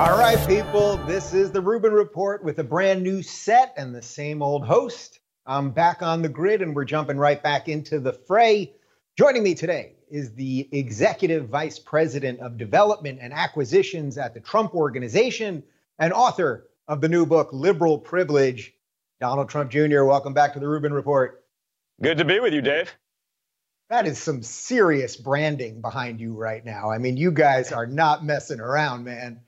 All right, people, this is the Rubin Report with a brand new set and the same old host. I'm back on the grid and we're jumping right back into the fray. Joining me today is the Executive Vice President of Development and Acquisitions at the Trump Organization and author of the new book, Liberal Privilege, Donald Trump Jr. Welcome back to the Rubin Report. Good to be with you, Dave. That is some serious branding behind you right now. I mean, you guys are not messing around, man.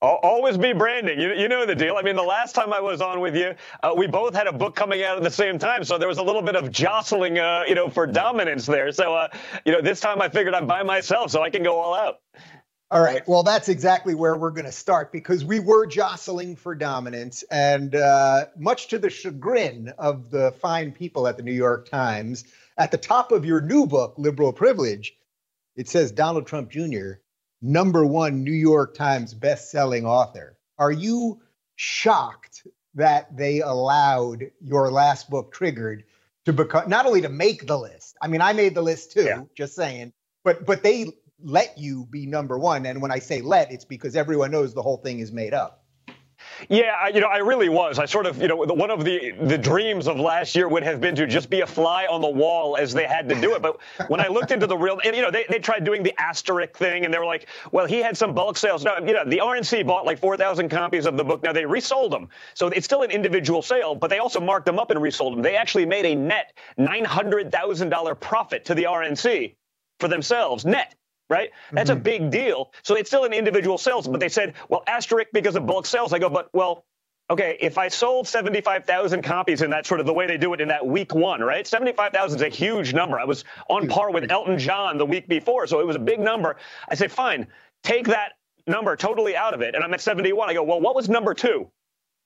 Always be branding. You, you know the deal. I mean, the last time I was on with you, uh, we both had a book coming out at the same time, so there was a little bit of jostling, uh, you know, for dominance there. So, uh, you know, this time I figured I'm by myself, so I can go all out. All right. Well, that's exactly where we're going to start because we were jostling for dominance, and uh, much to the chagrin of the fine people at the New York Times, at the top of your new book, Liberal Privilege, it says Donald Trump Jr number one New York Times best-selling author. Are you shocked that they allowed your last book triggered to become not only to make the list? I mean, I made the list too, yeah. just saying, but but they let you be number one. And when I say let, it's because everyone knows the whole thing is made up. Yeah, I, you know, I really was. I sort of, you know, one of the the dreams of last year would have been to just be a fly on the wall as they had to do it. But when I looked into the real, and you know, they, they tried doing the asterisk thing, and they were like, well, he had some bulk sales. No, you know, the RNC bought like 4,000 copies of the book. Now they resold them, so it's still an individual sale, but they also marked them up and resold them. They actually made a net $900,000 profit to the RNC for themselves, net right? That's mm-hmm. a big deal. So it's still an individual sales, but they said, well, asterisk because of bulk sales. I go, but well, okay, if I sold 75,000 copies in that sort of the way they do it in that week one, right? 75,000 is a huge number. I was on par with Elton John the week before, so it was a big number. I said, fine, take that number totally out of it. And I'm at 71. I go, well, what was number two?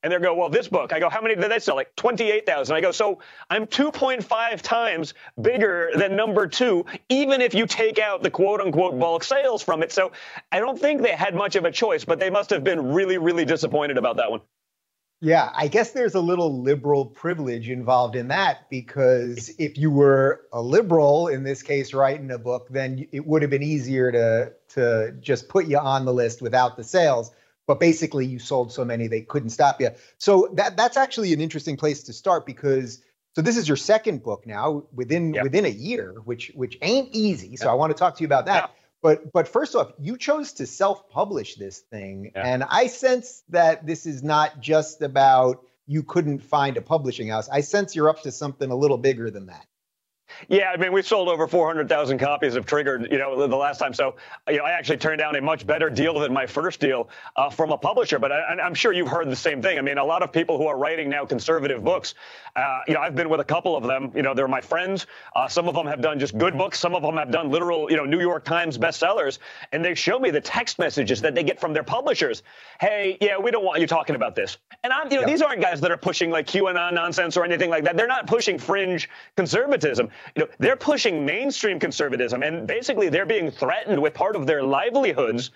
And they go, well, this book. I go, how many did they sell? Like 28,000. I go, so I'm 2.5 times bigger than number two, even if you take out the quote unquote mm-hmm. bulk sales from it. So I don't think they had much of a choice, but they must have been really, really disappointed about that one. Yeah, I guess there's a little liberal privilege involved in that because if you were a liberal in this case writing a book, then it would have been easier to to just put you on the list without the sales but basically you sold so many they couldn't stop you. So that that's actually an interesting place to start because so this is your second book now within yep. within a year, which which ain't easy. So yep. I want to talk to you about that. Yep. But but first off, you chose to self-publish this thing, and I sense that this is not just about you couldn't find a publishing house. I sense you're up to something a little bigger than that. Yeah, I mean, we sold over 400,000 copies of Triggered, you know, the last time. So, you know, I actually turned down a much better deal than my first deal uh, from a publisher. But I, am sure you've heard the same thing. I mean, a lot of people who are writing now conservative books, uh, you know, I've been with a couple of them. You know, they're my friends. Uh, some of them have done just good books. Some of them have done literal, you know, New York Times bestsellers. And they show me the text messages that they get from their publishers. Hey, yeah, we don't want you talking about this. And I'm, you know, yep. these aren't guys that are pushing like QAnon nonsense or anything like that. They're not pushing fringe conservatism you know, they're pushing mainstream conservatism, and basically they're being threatened with part of their livelihoods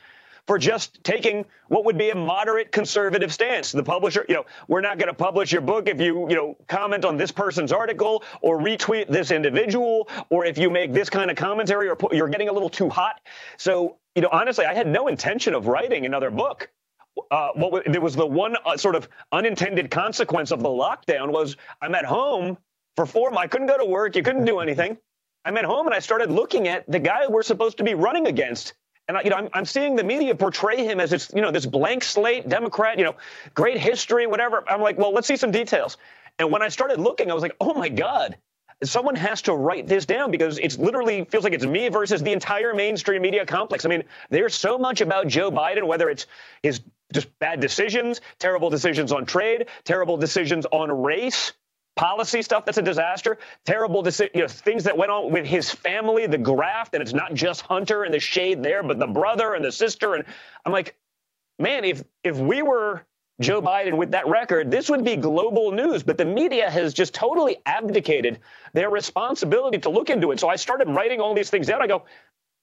for just taking what would be a moderate conservative stance. The publisher, you know, we're not going to publish your book if you, you know, comment on this person's article or retweet this individual, or if you make this kind of commentary or you're getting a little too hot. So, you know, honestly, I had no intention of writing another book. Uh, what there was the one uh, sort of unintended consequence of the lockdown was I'm at home for four months. I couldn't go to work. You couldn't do anything. I'm at home and I started looking at the guy we're supposed to be running against. And I, you know, I'm, I'm seeing the media portray him as it's, you know, this blank slate Democrat, you know, great history, whatever. I'm like, well, let's see some details. And when I started looking, I was like, oh my God, someone has to write this down because it's literally feels like it's me versus the entire mainstream media complex. I mean, there's so much about Joe Biden, whether it's his just bad decisions, terrible decisions on trade, terrible decisions on race, policy stuff that's a disaster, terrible deci- you know, things that went on with his family, the graft, and it's not just Hunter and the shade there, but the brother and the sister. And I'm like, man, if if we were Joe Biden with that record, this would be global news. But the media has just totally abdicated their responsibility to look into it. So I started writing all these things down. I go,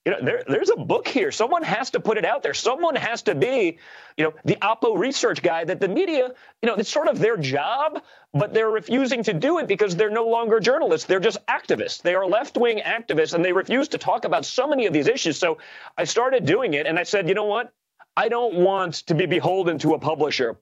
you know, there, there's a book here. Someone has to put it out there. Someone has to be, you know, the Oppo research guy that the media, you know, it's sort of their job, but they're refusing to do it because they're no longer journalists. They're just activists. They are left wing activists and they refuse to talk about so many of these issues. So I started doing it and I said, you know what? I don't want to be beholden to a publisher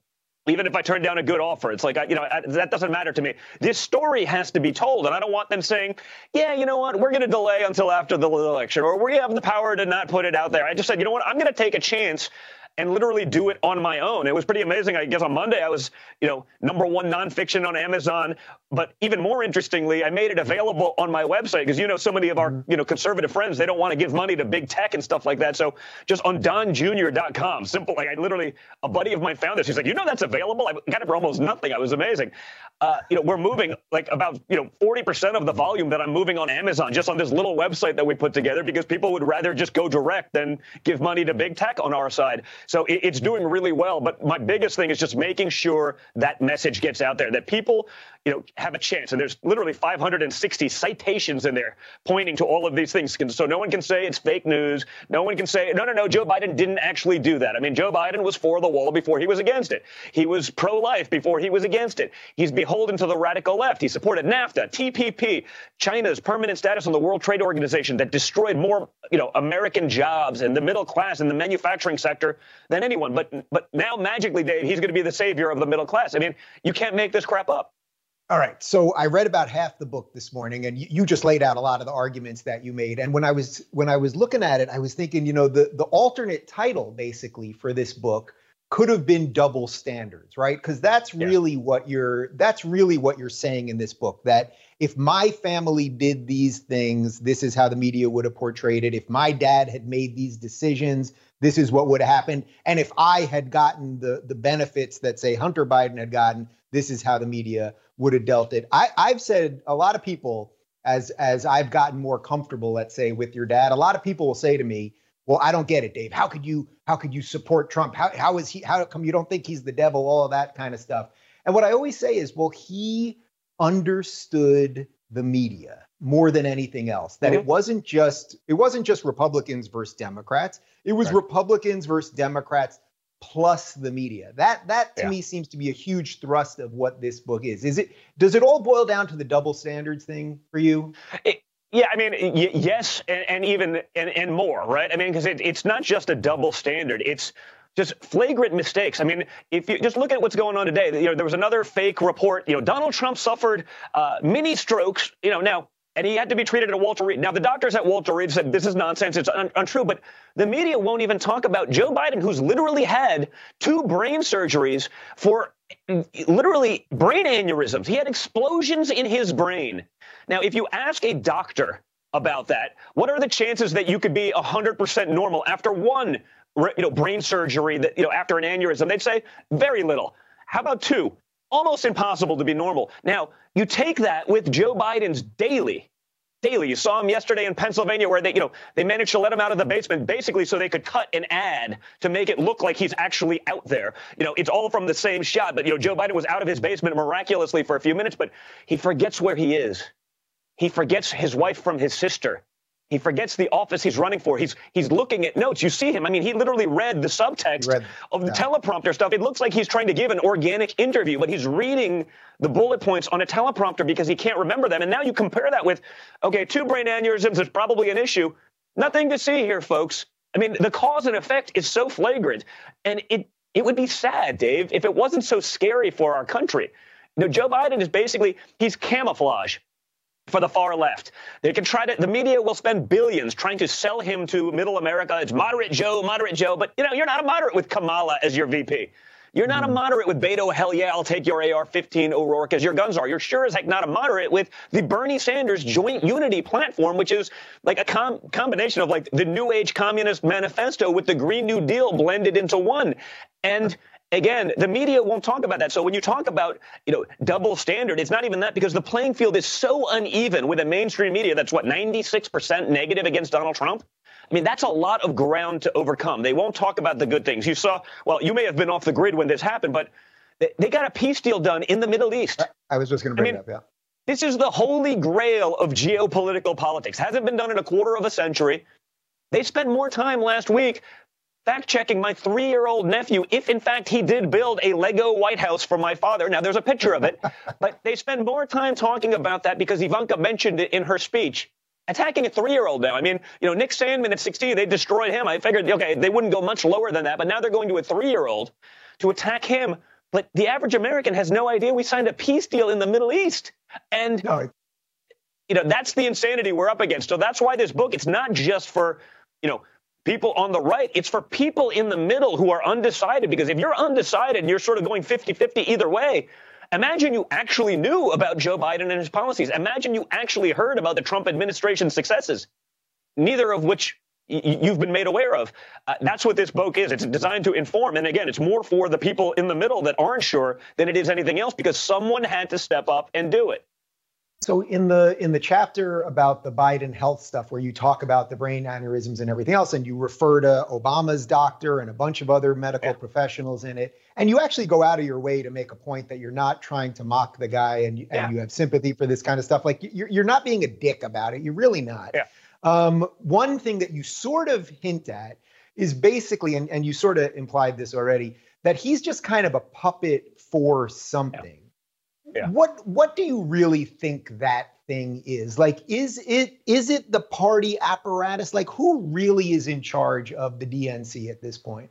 even if I turn down a good offer, it's like, I, you know, I, that doesn't matter to me. This story has to be told. And I don't want them saying, yeah, you know what, we're going to delay until after the election, or we have the power to not put it out there. I just said, you know what, I'm going to take a chance and literally do it on my own. It was pretty amazing. I guess on Monday I was, you know, number one nonfiction on Amazon. But even more interestingly, I made it available on my website because you know so many of our mm-hmm. you know conservative friends they don't want to give money to big tech and stuff like that. So just on donjr.com, simple. Like I literally, a buddy of mine found this. He's like, you know, that's available. I got it for almost nothing. I was amazing. Uh, you know, we're moving like about you know 40% of the volume that I'm moving on Amazon just on this little website that we put together because people would rather just go direct than give money to big tech on our side. So it, it's doing really well. But my biggest thing is just making sure that message gets out there, that people, you know, have a chance. And there's literally 560 citations in there pointing to all of these things. So no one can say it's fake news. No one can say, no, no, no, Joe Biden didn't actually do that. I mean, Joe Biden was for the wall before he was against it. He was pro-life before he was against it. He's beholden to the radical left. He supported NAFTA, TPP, China's permanent status on the World Trade Organization that destroyed more, you know, American jobs and the middle class and the manufacturing sector than anyone. But but now magically, Dave, he's going to be the savior of the middle class. I mean, you can't make this crap up. All right. So I read about half the book this morning, and you, you, just laid out a lot of the arguments that you made. And when I was when I was looking at it, I was thinking, you know, the the alternate title basically for this book could have been double standards, right? Because that's yeah. really what you're that's really what you're saying in this book. That if my family did these things, this is how the media would have portrayed it. If my dad had made these decisions, this is what would have happened. And if I had gotten the the benefits that say Hunter Biden had gotten, this is how the media would have dealt it. I, I've said a lot of people as as I've gotten more comfortable, let's say, with your dad, a lot of people will say to me, Well, I don't get it, Dave. How could you how could you support Trump? How how is he how come you don't think he's the devil? All of that kind of stuff. And what I always say is, well, he understood the media more than anything else that mm-hmm. it wasn't just it wasn't just republicans versus democrats it was right. republicans versus democrats plus the media that that to yeah. me seems to be a huge thrust of what this book is is it does it all boil down to the double standards thing for you it, yeah, I mean, y- yes, and, and even and, and, more, right? I mean, because it, it's not just a double standard; it's just flagrant mistakes. I mean, if you just look at what's going on today, you know, there was another fake report. You know, Donald Trump suffered uh, mini strokes. You know, now and he had to be treated at Walter Reed. Now, the doctors at Walter Reed said this is nonsense, it's un- untrue, but the media won't even talk about Joe Biden, who's literally had two brain surgeries for literally brain aneurysms. He had explosions in his brain. Now, if you ask a doctor about that, what are the chances that you could be 100% normal after one you know, brain surgery that, you know, after an aneurysm? They'd say very little. How about two? Almost impossible to be normal. Now, you take that with Joe Biden's daily, daily. You saw him yesterday in Pennsylvania where they, you know, they managed to let him out of the basement basically so they could cut an ad to make it look like he's actually out there. You know, it's all from the same shot, but you know, Joe Biden was out of his basement miraculously for a few minutes, but he forgets where he is. He forgets his wife from his sister. He forgets the office he's running for. He's he's looking at notes. You see him. I mean, he literally read the subtext read, of the yeah. teleprompter stuff. It looks like he's trying to give an organic interview, but he's reading the bullet points on a teleprompter because he can't remember them. And now you compare that with, okay, two brain aneurysms is probably an issue. Nothing to see here, folks. I mean, the cause and effect is so flagrant, and it it would be sad, Dave, if it wasn't so scary for our country. You know, Joe Biden is basically he's camouflage for the far left. They can try to, the media will spend billions trying to sell him to middle America. It's moderate Joe, moderate Joe. But, you know, you're not a moderate with Kamala as your VP. You're not a mm-hmm. moderate with Beto, hell yeah, I'll take your AR 15 O'Rourke as your guns are. You're sure as heck not a moderate with the Bernie Sanders joint unity platform, which is like a com- combination of like the New Age Communist Manifesto with the Green New Deal blended into one. And again, the media won't talk about that. So when you talk about, you know, double standard, it's not even that because the playing field is so uneven with a mainstream media that's what 96% negative against Donald Trump. I mean, that's a lot of ground to overcome. They won't talk about the good things. You saw, well, you may have been off the grid when this happened, but they, got a peace deal done in the Middle East. I was just going to bring I mean, it up, yeah. This is the holy grail of geopolitical politics. Hasn't been done in a quarter of a century. They spent more time last week fact checking my three year old nephew if, in fact, he did build a Lego White House for my father. Now, there's a picture of it, but they spend more time talking about that because Ivanka mentioned it in her speech. Attacking a three year old now. I mean, you know, Nick Sandmann at 16, they destroyed him. I figured, okay, they wouldn't go much lower than that, but now they're going to a three year old to attack him. But the average American has no idea we signed a peace deal in the Middle East. And, no. you know, that's the insanity we're up against. So that's why this book, it's not just for, you know, people on the right. It's for people in the middle who are undecided. Because if you're undecided and you're sort of going 50 50 either way, imagine you actually knew about Joe Biden and his policies. Imagine you actually heard about the Trump administration's successes, neither of which you've been made aware of. Uh, that's what this book is. It's designed to inform. And again, it's more for the people in the middle that aren't sure than it is anything else because someone had to step up and do it. So in the in the chapter about the Biden health stuff, where you talk about the brain aneurysms and everything else, and you refer to Obama's doctor and a bunch of other medical yeah. professionals in it, and you actually go out of your way to make a point that you're not trying to mock the guy and yeah. and you have sympathy for this kind of stuff. Like you're you're not being a dick about it. You're really not. Yeah. Um, one thing that you sort of hint at is basically, and, and you sort of implied this already, that he's just kind of a puppet for something. What what do you really think that thing is? Like is it is it the party apparatus? Like who really is in charge of the DNC at this point?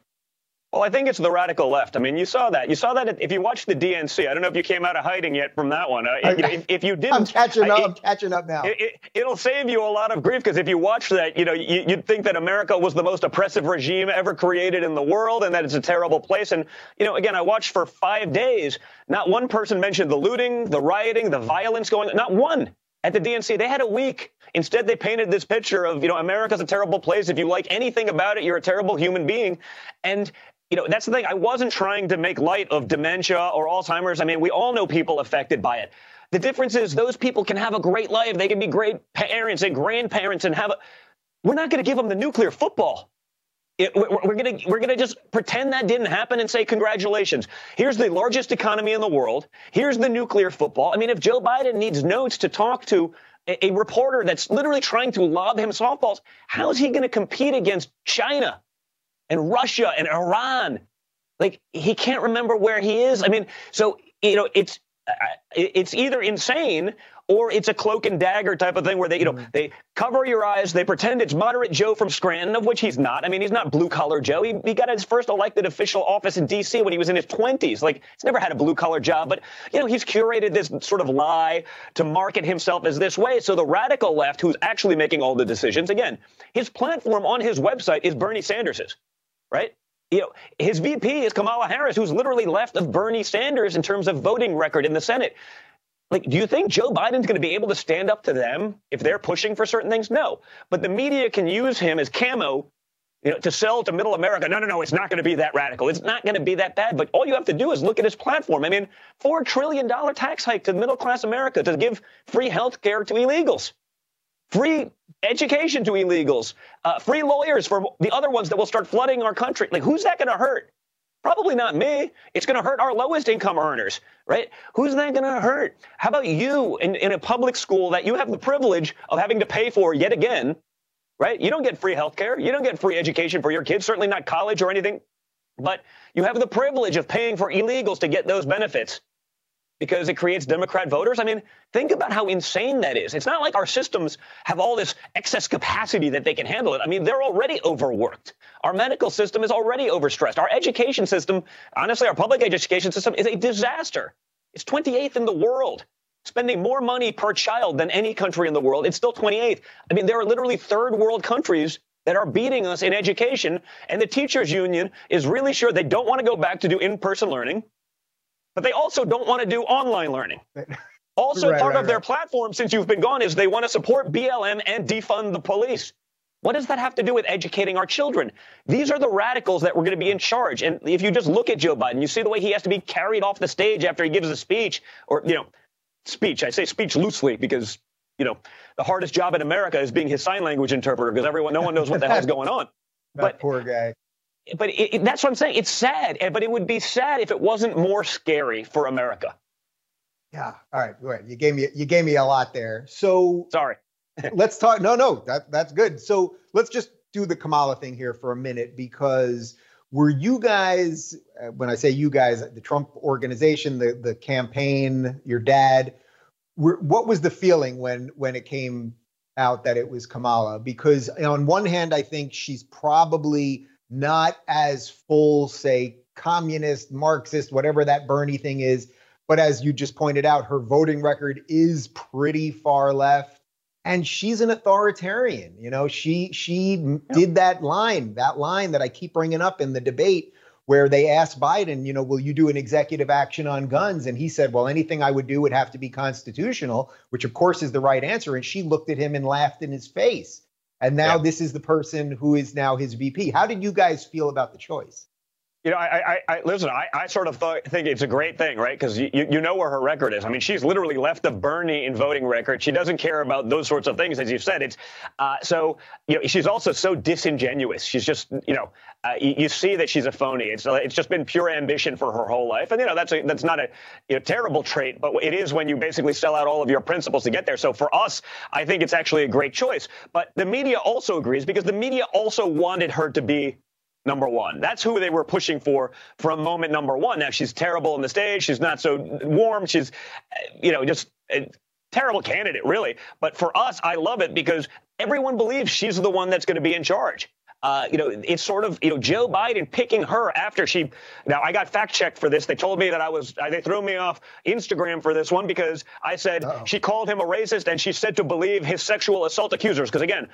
Well, I think it's the radical left. I mean, you saw that. You saw that if you watched the DNC. I don't know if you came out of hiding yet from that one. Uh, I, if, if, you didn't, I'm catching up. I, am catching up now. It, will save you a lot of grief because if you watch that, you know, you, would think that America was the most oppressive regime ever created in the world, and that it's a terrible place. And you know, again, I watched for five days. Not one person mentioned the looting, the rioting, the violence going. Not one at the DNC. They had a week. Instead, they painted this picture of, you know, America's a terrible place. If you like anything about it, you're a terrible human being. And you know, that's the thing. I wasn't trying to make light of dementia or Alzheimer's. I mean, we all know people affected by it. The difference is those people can have a great life. They can be great parents and grandparents and have a. We're not going to give them the nuclear football. It, we're, going to we're going to just pretend that didn't happen and say congratulations. Here's the largest economy in the world. Here's the nuclear football. I mean, if Joe Biden needs notes to talk to a, a reporter that's literally trying to lob him softballs, how is he going to compete against China? And Russia and Iran. Like he can't remember where he is. I mean, so you know, it's uh, it's either insane or it's a cloak and dagger type of thing where they, you know, mm-hmm. they cover your eyes, they pretend it's moderate Joe from Scranton, of which he's not. I mean, he's not blue collar Joe. He, he got his first elected official office in D.C. when he was in his 20s. Like, he's never had a blue collar job, but, you know, he's curated this sort of lie to market himself as this way. So the radical left, who's actually making all the decisions, again, his platform on his website is Bernie Sanders's right? You know, his VP is Kamala Harris, who's literally left of Bernie Sanders in terms of voting record in the Senate. Like, do you think Joe Biden's going to be able to stand up to them if they're pushing for certain things? No. But the media can use him as camo, you know, to sell to middle America. No, no, no, it's not going to be that radical. It's not going to be that bad. But all you have to do is look at his platform. I mean, $4 trillion tax hike to middle class America to give free health care to illegals free education to illegals, uh, free lawyers for the other ones that will start flooding our country. Like, who's that going to hurt? Probably not me. It's going to hurt our lowest income earners, right? Who's that going to hurt? How about you in, in a public school that you have the privilege of having to pay for yet again, right? You don't get free health care. You don't get free education for your kids, certainly not college or anything. But you have the privilege of paying for illegals to get those benefits because it creates Democrat voters. I mean, think about how insane that is. It's not like our systems have all this excess capacity that they can handle it. I mean, they're already overworked. Our medical system is already overstressed. Our education system, honestly, our public education system is a disaster. It's 28th in the world, spending more money per child than any country in the world. It's still 28th. I mean, there are literally third world countries that are beating us in education, and the teachers union is really sure they don't want to go back to do in-person learning but they also don't want to do online learning. Also, right, part right, of their platform since you've been gone is they want to support BLM and defund the police. What does that have to do with educating our children? These are the radicals that were going to be in charge. And if you just look at Joe Biden, you see the way he has to be carried off the stage after he gives a speech, or, you know, speech. I say speech loosely because, you know, the hardest job in America is being his sign language interpreter because everyone, no one knows what the hell's going on. That but poor guy but it, it, that's what I'm saying. It's sad, but it would be sad if it wasn't more scary for America. Yeah. All right. Go ahead. You gave me you gave me a lot there. So sorry. let's talk. No, no, that that's good. So let's just do the Kamala thing here for a minute because were you guys, uh, when I say you guys, the Trump organization, the the campaign, your dad, were, what was the feeling when when it came out that it was Kamala? Because on one hand, I think she's probably not as full, say, communist, Marxist, whatever that Bernie thing is. But as you just pointed out, her voting record is pretty far left and she's an authoritarian you know she she yeah. did that line that line that i keep bringing up in the debate where they asked biden you know will you do an executive action on guns and he said well anything i would do would have to be constitutional which of course is the right answer and she looked at him and laughed in his face and now yeah. this is the person who is now his vp how did you guys feel about the choice you know, I, I, I listen. I, I sort of thought, think it's a great thing, right? Because you, you know where her record is. I mean, she's literally left the Bernie in voting record. She doesn't care about those sorts of things, as you said. It's uh, so you know she's also so disingenuous. She's just you know uh, you, you, see that she's a phony. It's it's just been pure ambition for her whole life, and you know that's a, that's not a you know, terrible trait, but it is when you basically sell out all of your principles to get there. So for us, I think it's actually a great choice. But the media also agrees because the media also wanted her to be number one. That's who they were pushing for from moment number one. Now she's terrible on the stage. She's not so warm. She's, you know, just a terrible candidate, really. But for us, I love it because everyone believes she's the one that's going to be in charge. Uh, you know, it's sort of, you know, Joe Biden picking her after she. Now, I got fact checked for this. They told me that I was, they threw me off Instagram for this one because I said Uh-oh. she called him a racist and she said to believe his sexual assault accusers. Because again,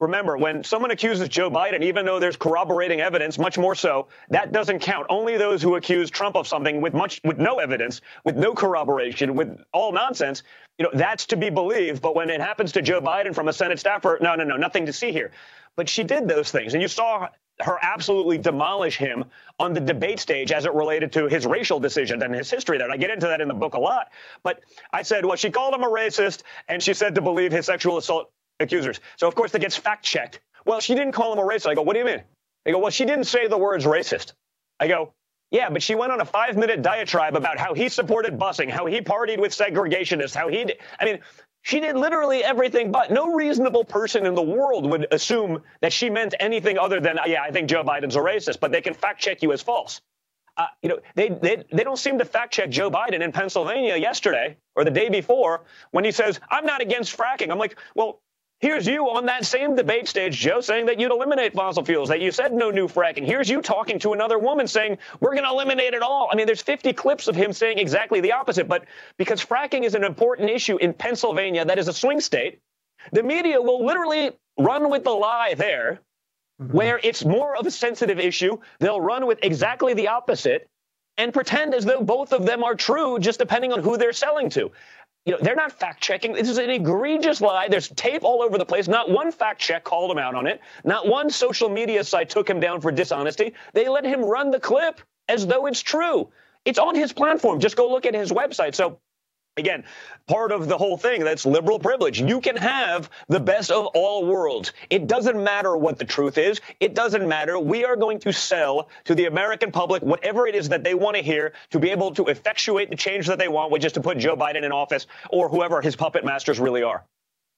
Remember, when someone accuses Joe Biden, even though there's corroborating evidence, much more so, that doesn't count. Only those who accuse Trump of something with much, with no evidence, with no corroboration, with all nonsense, you know, that's to be believed. But when it happens to Joe Biden from a Senate staffer, no, no, no, nothing to see here. But she did those things, and you saw her absolutely demolish him on the debate stage as it related to his racial decisions and his history there. And I get into that in the book a lot. But I said, well, she called him a racist and she said to believe his sexual assault accusers. So of course that gets fact checked. Well, she didn't call him a racist. I go, what do you mean? They go, well, she didn't say the words racist. I go, yeah, but she went on a five minute diatribe about how he supported busing, how he partied with segregationists, how he, did, I mean, she did literally everything but. No reasonable person in the world would assume that she meant anything other than, yeah, I think Joe Biden's a racist, but they can fact check you as false. Uh, you know, they, they, they don't seem to fact check Joe Biden in Pennsylvania yesterday or the day before when he says, I'm not against fracking. I'm like, well, Here's you on that same debate stage, Joe, saying that you'd eliminate fossil fuels, that you said no new fracking. Here's you talking to another woman saying, we're going to eliminate it all. I mean, there's 50 clips of him saying exactly the opposite. But because fracking is an important issue in Pennsylvania, that is a swing state, the media will literally run with the lie there, mm-hmm. where it's more of a sensitive issue. They'll run with exactly the opposite and pretend as though both of them are true, just depending on who they're selling to you know, they're not fact checking. This is an egregious lie. There's tape all over the place. Not one fact check called him out on it. Not one social media site took him down for dishonesty. They let him run the clip as though it's true. It's on his platform. Just go look at his website. So Again, part of the whole thing that's liberal privilege. You can have the best of all worlds. It doesn't matter what the truth is. It doesn't matter. We are going to sell to the American public whatever it is that they want to hear to be able to effectuate the change that they want, which is to put Joe Biden in office or whoever his puppet masters really are.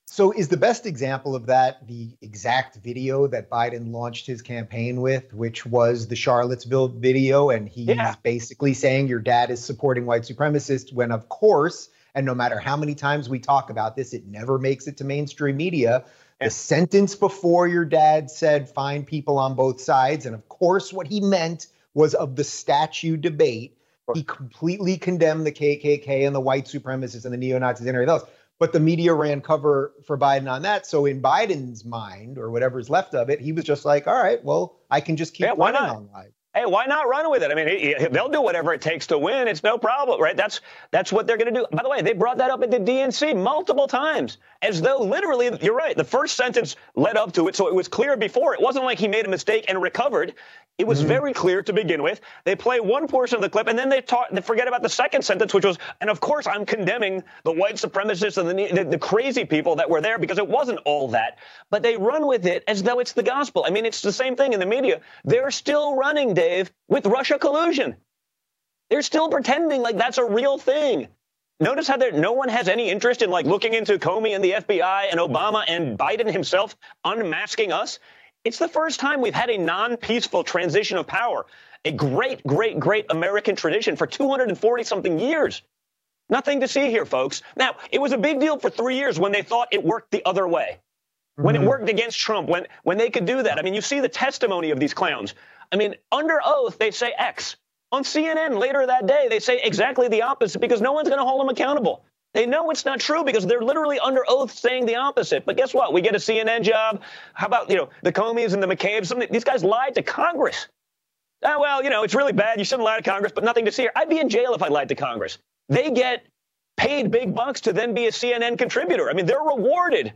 So, is the best example of that the exact video that Biden launched his campaign with, which was the Charlottesville video? And he's yeah. basically saying your dad is supporting white supremacists, when of course, and no matter how many times we talk about this, it never makes it to mainstream media. The sentence before your dad said, find people on both sides. And of course, what he meant was of the statue debate. He completely condemned the KKK and the white supremacists and the neo Nazis and everything else but the media ran cover for Biden on that. So in Biden's mind, or whatever's left of it, he was just like, "All right, well, I can just keep yeah, running on live." Hey, why not run with it? I mean, they'll do whatever it takes to win. It's no problem, right? That's that's what they're going to do. By the way, they brought that up at the DNC multiple times, as though literally, you're right. The first sentence led up to it, so it was clear before. It wasn't like he made a mistake and recovered. It was mm-hmm. very clear to begin with. They play one portion of the clip, and then they talk. They forget about the second sentence, which was, and of course, I'm condemning the white supremacists and the, the, the crazy people that were there because it wasn't all that. But they run with it as though it's the gospel. I mean, it's the same thing in the media. They're still running, Dave, with Russia collusion. They're still pretending like that's a real thing. Notice how there, no one has any interest in like looking into Comey and the FBI and Obama and Biden himself unmasking us. It's the first time we've had a non peaceful transition of power, a great, great, great American tradition for 240 something years. Nothing to see here, folks. Now, it was a big deal for three years when they thought it worked the other way. When mm-hmm. it worked against Trump, when, when they could do that. I mean, you see the testimony of these clowns. I mean, under oath, they say X. On CNN later that day, they say exactly the opposite because no one's going to hold them accountable. They know it's not true because they're literally under oath saying the opposite. But guess what? We get a CNN job. How about, you know, the Comeys and the McCabe's? Some, these guys lied to Congress. Oh, well, you know, it's really bad. You shouldn't lie to Congress, but nothing to see here. I'd be in jail if I lied to Congress. They get paid big bucks to then be a CNN contributor. I mean, they're rewarded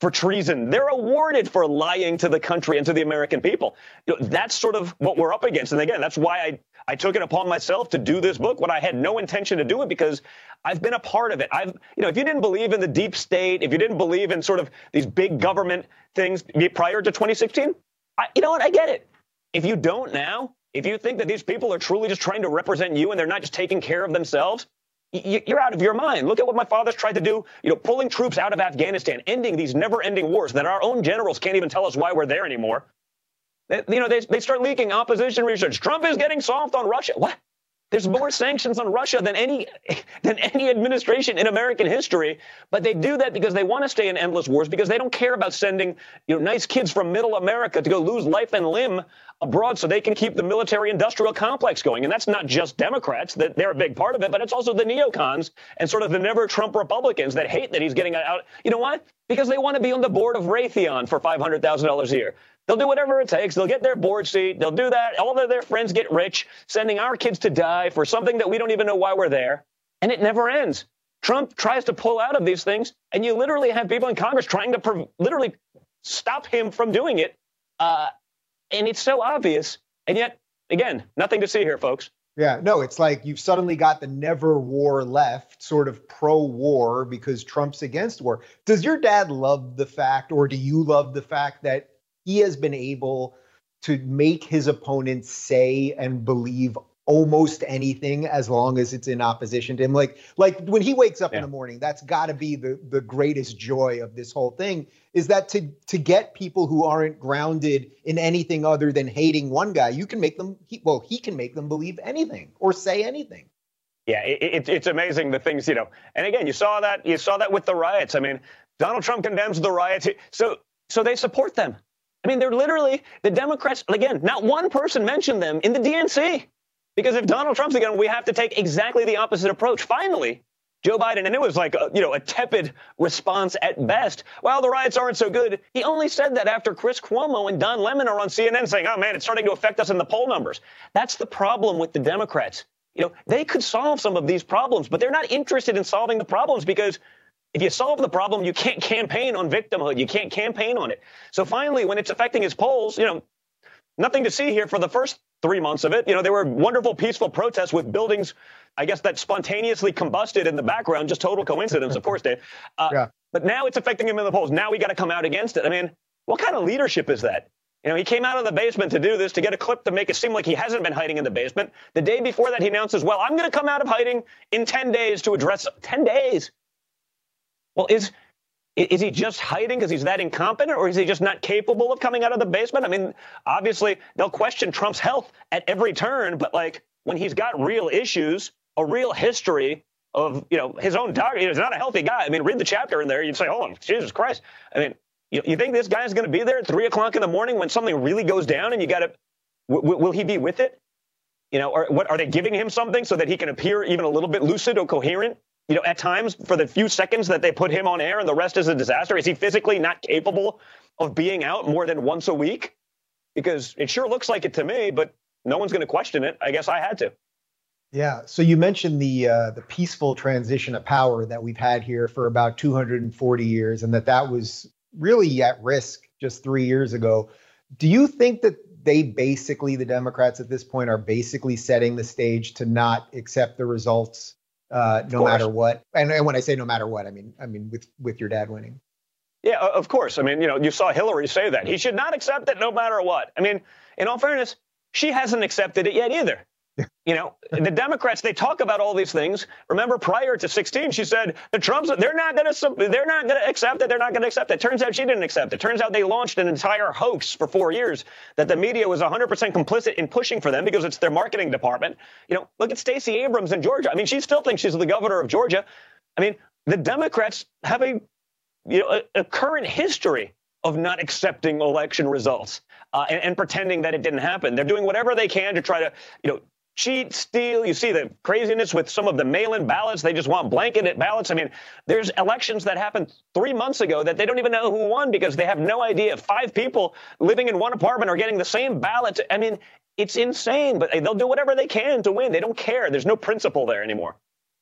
for treason. They're awarded for lying to the country and to the American people. You know, that's sort of what we're up against. And again, that's why I, I took it upon myself to do this book when I had no intention to do it because I've been a part of it. I've, you know, if you didn't believe in the deep state, if you didn't believe in sort of these big government things prior to 2016, I, you know what? I get it. If you don't now, if you think that these people are truly just trying to represent you and they're not just taking care of themselves, you're out of your mind. Look at what my father's tried to do, you know, pulling troops out of Afghanistan, ending these never-ending wars that our own generals can't even tell us why we're there anymore. They, you know, they, they start leaking opposition research. Trump is getting soft on Russia. What? There's more sanctions on Russia than any than any administration in American history, but they do that because they want to stay in endless wars because they don't care about sending you know nice kids from middle America to go lose life and limb abroad so they can keep the military industrial complex going. And that's not just Democrats, that they're a big part of it, but it's also the neocons and sort of the never Trump Republicans that hate that he's getting out. You know why? Because they want to be on the board of Raytheon for $500,000 a year. They'll do whatever it takes. They'll get their board seat. They'll do that. All of their friends get rich, sending our kids to die for something that we don't even know why we're there. And it never ends. Trump tries to pull out of these things, and you literally have people in Congress trying to literally stop him from doing it. Uh, and it's so obvious. And yet, again, nothing to see here, folks. Yeah, no, it's like you've suddenly got the never war left, sort of pro war because Trump's against war. Does your dad love the fact, or do you love the fact that he has been able to make his opponents say and believe almost anything as long as it's in opposition to him. Like like when he wakes up yeah. in the morning, that's got to be the the greatest joy of this whole thing is that to to get people who aren't grounded in anything other than hating one guy, you can make them he, well he can make them believe anything or say anything. Yeah, it, it, it's amazing the things you know. And again, you saw that you saw that with the riots. I mean, Donald Trump condemns the riots, so so they support them. I mean, they're literally the Democrats. Again, not one person mentioned them in the DNC. Because if Donald Trump's again, we have to take exactly the opposite approach. Finally, Joe Biden, and it was like a, you know a tepid response at best. Well, the riots aren't so good. He only said that after Chris Cuomo and Don Lemon are on CNN saying, "Oh man, it's starting to affect us in the poll numbers." That's the problem with the Democrats. You know, they could solve some of these problems, but they're not interested in solving the problems because if you solve the problem, you can't campaign on victimhood. You can't campaign on it. So finally, when it's affecting his polls, you know, nothing to see here for the first three months of it. You know, there were wonderful, peaceful protests with buildings, I guess, that spontaneously combusted in the background. Just total coincidence, of course, Dave. Uh, yeah. But now it's affecting him in the polls. Now we got to come out against it. I mean, what kind of leadership is that? You know, he came out of the basement to do this, to get a clip to make it seem like he hasn't been hiding in the basement. The day before that, he announces, well, I'm going to come out of hiding in 10 days to address 10 days. Well, is is he just hiding because he's that incompetent, or is he just not capable of coming out of the basement? I mean, obviously they'll question Trump's health at every turn, but like when he's got real issues, a real history of you know his own doctor, he's not a healthy guy. I mean, read the chapter in there, you'd say, "Oh, Jesus Christ!" I mean, you, you think this guy is going to be there at three o'clock in the morning when something really goes down, and you got to, w- will he be with it? You know, or what are they giving him something so that he can appear even a little bit lucid or coherent? You know, at times for the few seconds that they put him on air and the rest is a disaster? Is he physically not capable of being out more than once a week? Because it sure looks like it to me, but no one's going to question it. I guess I had to. Yeah. So you mentioned the uh, the peaceful transition of power that we've had here for about 240 years, and that that was really at risk just three years ago. Do you think that they basically, the Democrats at this point, are basically setting the stage to not accept the results uh, no matter what. And, and when I say no matter what, I mean I mean with with your dad winning. Yeah, of course. I mean, you know, you saw Hillary say that he should not accept it no matter what. I mean, in all fairness, she hasn't accepted it yet either. You know, the Democrats they talk about all these things. Remember, prior to 16, she said the Trumps they're not going to they're not going to accept it. They're not going to accept it. Turns out she didn't accept it. Turns out they launched an entire hoax for four years that the media was 100% complicit in pushing for them because it's their marketing department. You know, look at Stacey Abrams in Georgia. I mean, she still thinks she's the governor of Georgia. I mean, the Democrats have a you know a, a current history of not accepting election results uh, and, and pretending that it didn't happen. They're doing whatever they can to try to you know cheat, steal. You see the craziness with some of the mail in ballots. They just want blanketed ballots. I mean, there's elections that happened three months ago that they don't even know who won because they have no idea. Five people living in one apartment are getting the same ballot. I mean, it's insane, but they'll do whatever they can to win. They don't care. There's no principle there anymore.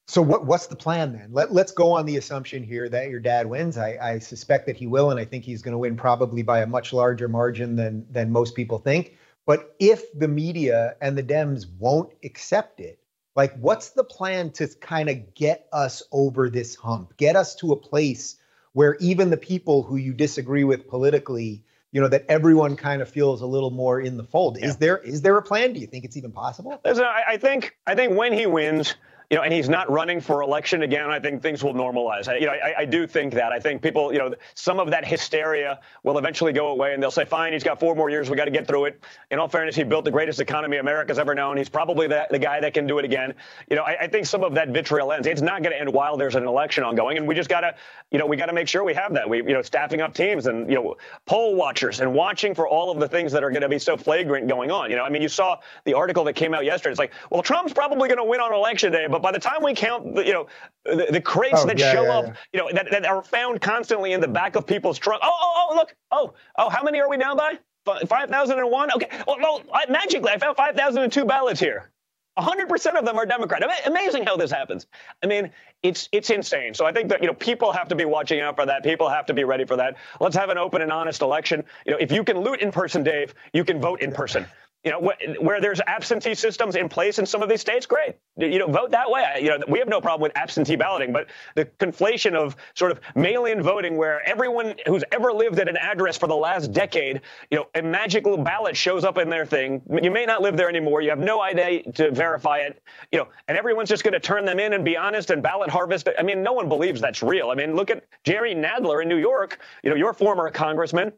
So what, what's the plan then? Let, let's go on the assumption here that your dad wins. I, I suspect that he will, and I think he's going to win probably by a much larger margin than than most people think. But if the media and the Dems won't accept it, like what's the plan to kind of get us over this hump, get us to a place where even the people who you disagree with politically, you know, that everyone kind of feels a little more in the fold. Yeah. Is there is there a plan? Do you think it's even possible? Listen, I, I think I think when he wins, you know, and he's not running for election again, I think things will normalize. I, you know, I, I, do think that. I think people, you know, some of that hysteria will eventually go away, and they'll say, "Fine, he's got four more years. We got to get through it." In all fairness, he built the greatest economy America's ever known. He's probably the, the guy that can do it again. You know, I, I think some of that vitriol ends. It's not going to end while there's an election ongoing, and we just got to, you know, we got to make sure we have that. We, you know, staffing up teams and you know, poll watchers and watching for all of the things that are going to be so flagrant going on. You know, I mean, you saw the article that came out yesterday. It's like, well, Trump's probably going to win on election day, but by the time we count you know, the, the crates oh, that yeah, show yeah, up, yeah. you know, that, that are found constantly in the back of people's truck. Oh, oh, oh, look. Oh, oh, how many are we down by? 5,001? Okay. Well, well I, magically, I found 5,002 ballots here. 100% of them are Democrat. Amazing how this happens. I mean, it's it's insane. So I think that you know people have to be watching out for that. People have to be ready for that. Let's have an open and honest election. You know, if you can loot in person, Dave, you can vote in person. You know, wh- where there's absentee systems in place in some of these states, great. You know, vote that way. You know, we have no problem with absentee balloting, but the conflation of sort of mail-in voting, where everyone who's ever lived at an address for the last decade, you know, a magical ballot shows up in their thing. You may not live there anymore. You have no idea to verify it. You know, and everyone's just going to turn them in and be honest and ballot harvest. I mean, no one believes that's real. I mean, look at Jerry Nadler in New York. You know, your former congressman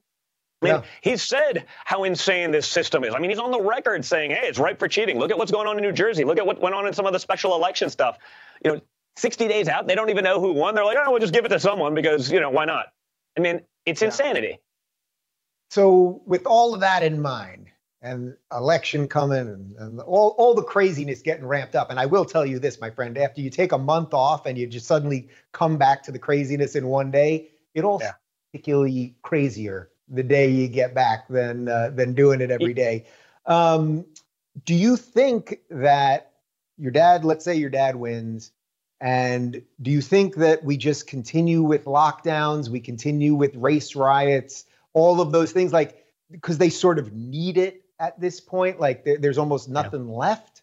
I mean, yeah. he's said how insane this system is. I mean, he's on the record saying, hey, it's ripe for cheating. Look at what's going on in New Jersey. Look at what went on in some of the special election stuff. You know, 60 days out, they don't even know who won. They're like, oh, we'll just give it to someone because, you know, why not? I mean, it's yeah. insanity. So, with all of that in mind, and election coming and, and, all, all the craziness getting ramped up. And I will tell you this, my friend, after you take a month off and you just suddenly come back to the craziness in one day, it all yeah. particularly crazier the day you get back than uh, than doing it every day. Um, do you think that your dad, let's say your dad wins, and do you think that we just continue with lockdowns, we continue with race riots, all of those things, like because they sort of need it at this point, like there, there's almost nothing yeah. left?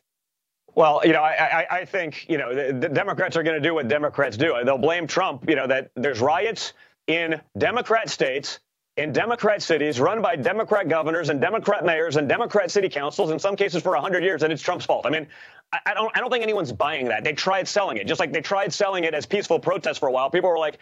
Well, you know, I, I, I think you know the, the Democrats are going to do what Democrats do. They'll blame Trump. You know that there's riots in Democrat states in Democrat cities run by Democrat governors and Democrat mayors and Democrat city councils, in some cases for 100 years, and it's Trump's fault. I mean, I, don't, I don't think anyone's buying that. They tried selling it, just like they tried selling it as peaceful protest for a while. People were like,